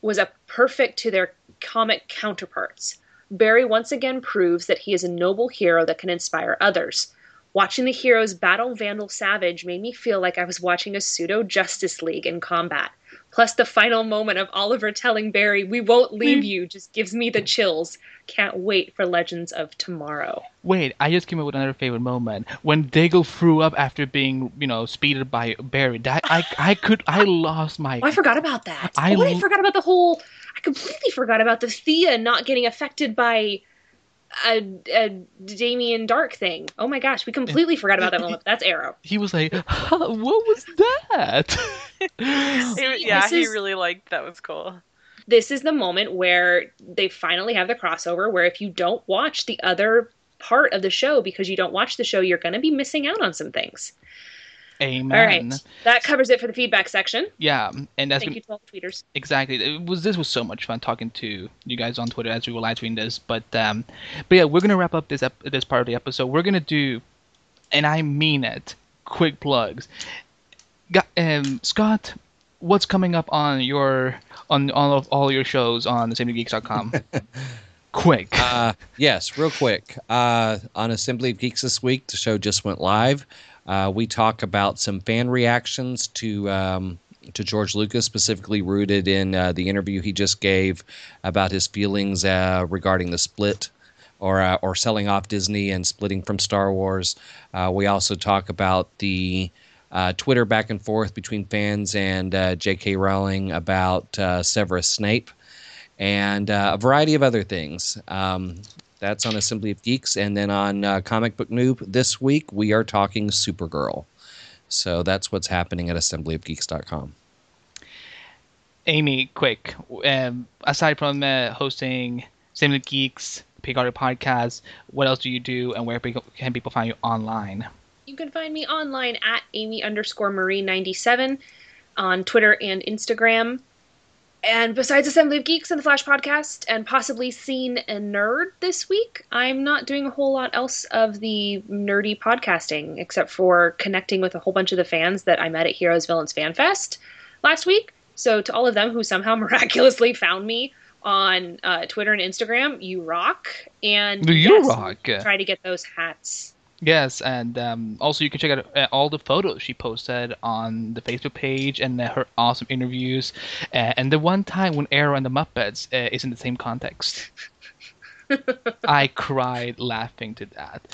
was a perfect to their comic counterparts. Barry once again proves that he is a noble hero that can inspire others. Watching the heroes battle Vandal Savage made me feel like I was watching a pseudo Justice League in combat. Plus, the final moment of Oliver telling Barry, We won't hmm. leave you, just gives me the chills. Can't wait for Legends of Tomorrow. Wait, I just came up with another favorite moment when Diggle threw up after being, you know, speeded by Barry. That I, I could, I lost my. Oh, I forgot about that. I oh, I forgot about the whole. I completely forgot about the Thea not getting affected by a, a Damien Darhk thing. Oh my gosh, we completely forgot about that moment. That's Arrow. He was like, "Huh, "What was that?" See, yeah, he is- really liked that was cool. This is the moment where they finally have the crossover. Where if you don't watch the other part of the show because you don't watch the show, you're going to be missing out on some things. Amen. All right, that covers it for the feedback section. Yeah, and that's Thank you to all the tweeters. exactly. It was this was so much fun talking to you guys on Twitter as we were live tweeting this. But um, but yeah, we're gonna wrap up this ep- this part of the episode. We're gonna do, and I mean it, quick plugs. Got, um, Scott, what's coming up on your on all of all your shows on the assemblygeeks.com? quick. Uh, yes, real quick. Uh, on Assembly of Geeks this week, the show just went live. Uh, we talk about some fan reactions to um, to George Lucas, specifically rooted in uh, the interview he just gave about his feelings uh, regarding the split or uh, or selling off Disney and splitting from Star Wars. Uh, we also talk about the uh, Twitter back and forth between fans and J.K. Rowling about Severus Snape and uh, a variety of other things. Um, that's on Assembly of Geeks. And then on uh, Comic Book Noob this week, we are talking Supergirl. So that's what's happening at assemblyofgeeks.com. Amy, quick. Um, aside from uh, hosting Assembly of Geeks, Pig Artist Podcast, what else do you do, and where can people find you online? You can find me online at Amy underscore Marie ninety seven on Twitter and Instagram. And besides Assembly of Geeks and the Flash podcast, and possibly Seen a Nerd this week, I'm not doing a whole lot else of the nerdy podcasting, except for connecting with a whole bunch of the fans that I met at Heroes Villains Fan Fest last week. So to all of them who somehow miraculously found me on uh, Twitter and Instagram, you rock. And Do you yes, rock? Try to get those hats. Yes, and um, also you can check out uh, all the photos she posted on the Facebook page and uh, her awesome interviews, uh, and the one time when Arrow and the Muppets uh, is in the same context. I cried laughing to that.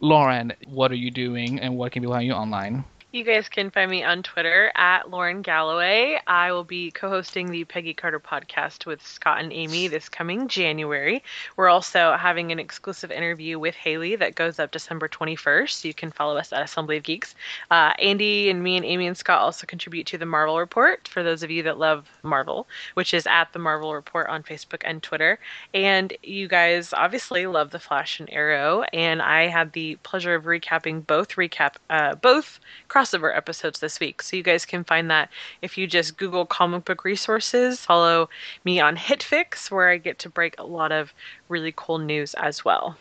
Lauren, what are you doing, and what can be find you online? You guys can find me on Twitter at Lauren Galloway. I will be co hosting the Peggy Carter podcast with Scott and Amy this coming January. We're also having an exclusive interview with Hayley that goes up December 21st. You can follow us at Assembly of Geeks. Uh, Andy and me and Amy and Scott also contribute to the Marvel Report for those of you that love Marvel, which is at the Marvel Report on Facebook and Twitter. And you guys obviously love The Flash and Arrow, and I had the pleasure of recapping both recap uh, both crossover episodes this week. So you guys can find that if you just Google comic book resources. Follow me on HitFix, where I get to break a lot of really cool news as well.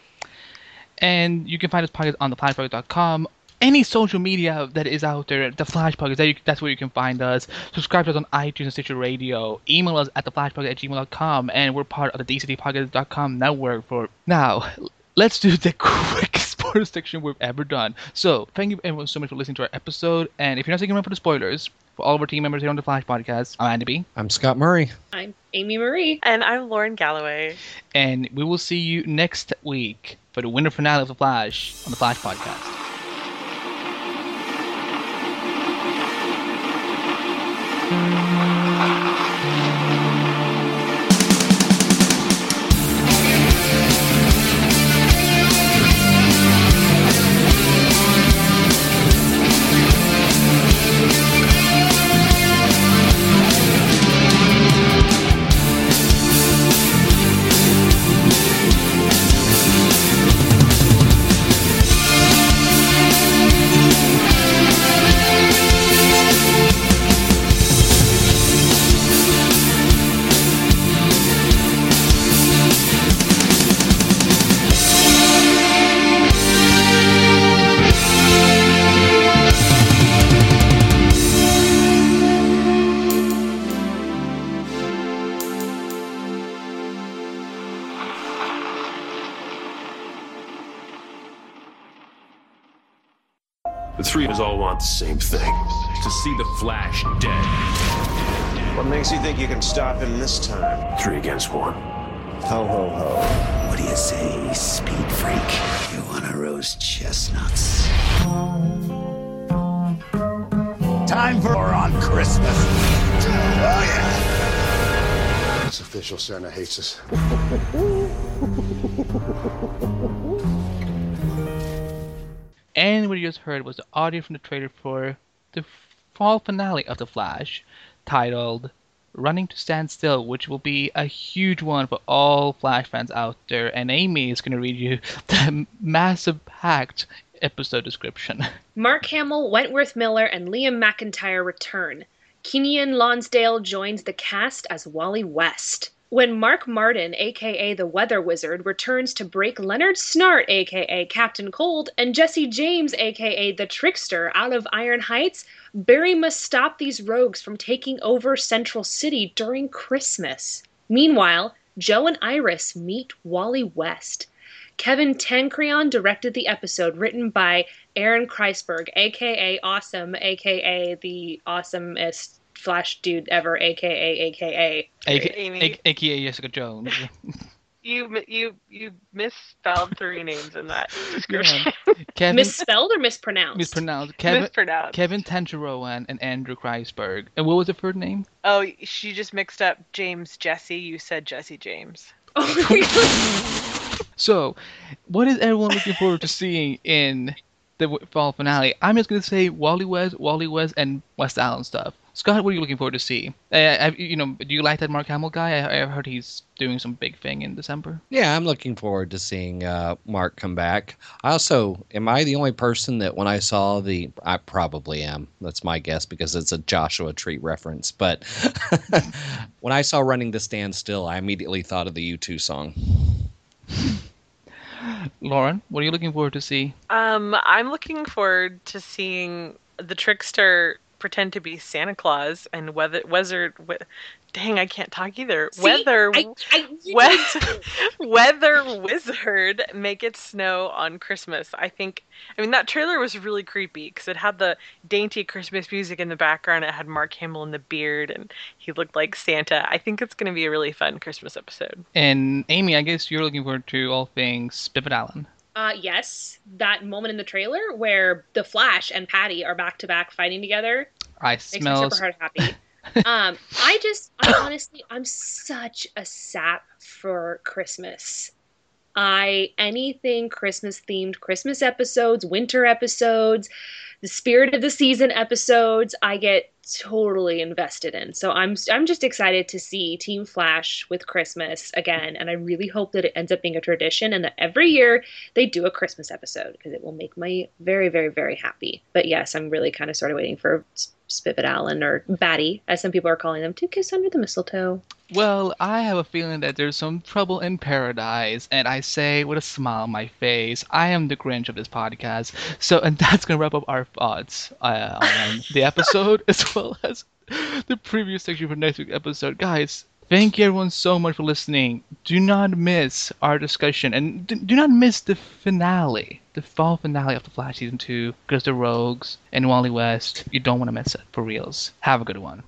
And you can find us podcast on theflashpodcast.com. Any social media that is out there, the Flash Pocket, that that's where you can find us. Subscribe to us on iTunes and Stitcher Radio. Email us at theflashpocket at gmail.com. And we're part of the DCTPocket.com network for now. Let's do the quickest jurisdiction we've ever done. So, thank you everyone so much for listening to our episode. And if you're not sticking around for the spoilers, for all of our team members here on the Flash Podcast, I'm Andy B. I'm Scott Murray. I'm Amy Marie. And I'm Lauren Galloway. And we will see you next week for the winter finale of The Flash on the Flash Podcast. The same thing to see the Flash dead. What makes you think you can stop him this time? Three against one. Ho, ho, ho. What do you say, speed freak? You wanna roast chestnuts? Time for on Christmas. Oh, yeah. It's official. Santa hates us. And what you just heard was the audio from the trailer for the fall finale of The Flash, titled Running to Stand Still, which will be a huge one for all Flash fans out there. And Amy is going to read you the massive packed episode description. Mark Hamill, Wentworth Miller, and Liam McIntyre return. Keiynan Lonsdale joins the cast as Wally West. When Mark Martin, aka the Weather Wizard, returns to break Leonard Snart, aka Captain Cold, and Jesse James, aka the Trickster, out of Iron Heights, Barry must stop these rogues from taking over Central City during Christmas. Meanwhile, Joe and Iris meet Wally West. Kevin Tancharoen directed the episode, written by Aaron Kreisberg, aka Awesome, aka the awesomest Flash dude ever, aka aka. A- Amy. AKA Jessica Jones. You you you misspelled three names in that description. Kevin Misspelled or mispronounced? mispronounced. Kevin Mispronounced. Kevin Tancharoen and Andrew Kreisberg. And what was the third name? Oh, she just mixed up James Jesse. You said Jesse James. Oh, So, what is everyone looking forward to seeing in the fall finale? I'm just gonna say Wally West, Wally West, and WestAllen stuff. Scott, what are you looking forward to see? Uh, have, you know, do you like that Mark Hamill guy? I, I heard he's doing some big thing in December. Yeah, I'm looking forward to seeing uh, Mark come back. I also, am I the only person that when I saw the, I probably am. That's my guess because it's a Joshua Tree reference. But when I saw Running to Stand Still, I immediately thought of the U2 song. Lauren, what are you looking forward to see? Um, I'm looking forward to seeing the trickster pretend to be Santa Claus and weather weather. We, dang, I can't talk either. See? weather. I, I, Weather, weather wizard make it snow on Christmas. I think. I mean, that trailer was really creepy because it had the dainty Christmas music in the background. It had Mark Hamill in the beard, and he looked like Santa. I think it's going to be a really fun Christmas episode. And Amy, I guess you're looking forward to all things Spivot Allen. Uh, yes, that moment in the trailer where the Flash and Patty are back to back fighting together I makes smell. super hard happy. um, I just, I honestly, I'm such a sap for Christmas. I anything Christmas themed, Christmas episodes, winter episodes, the spirit of the season episodes, I get totally invested in. So I'm I'm just excited to see Team Flash with Christmas again, and I really hope that it ends up being a tradition and that every year they do a Christmas episode because it will make me very very very happy. But yes, I'm really kind of sort of waiting for Spivot Allen or Batty, as some people are calling them, to kiss under the mistletoe. Well, I have a feeling that there's some trouble in paradise, and I say with a smile on my face, I am the Grinch of this podcast. So, and that's gonna wrap up our thoughts uh, on the episode as well as the preview section for next week's episode, guys. Thank you everyone so much for listening. Do not miss our discussion, and do, not miss the finale, the fall finale of the Flash season two, because the Rogues and Wally West. You don't want to miss it for reals. Have a good one.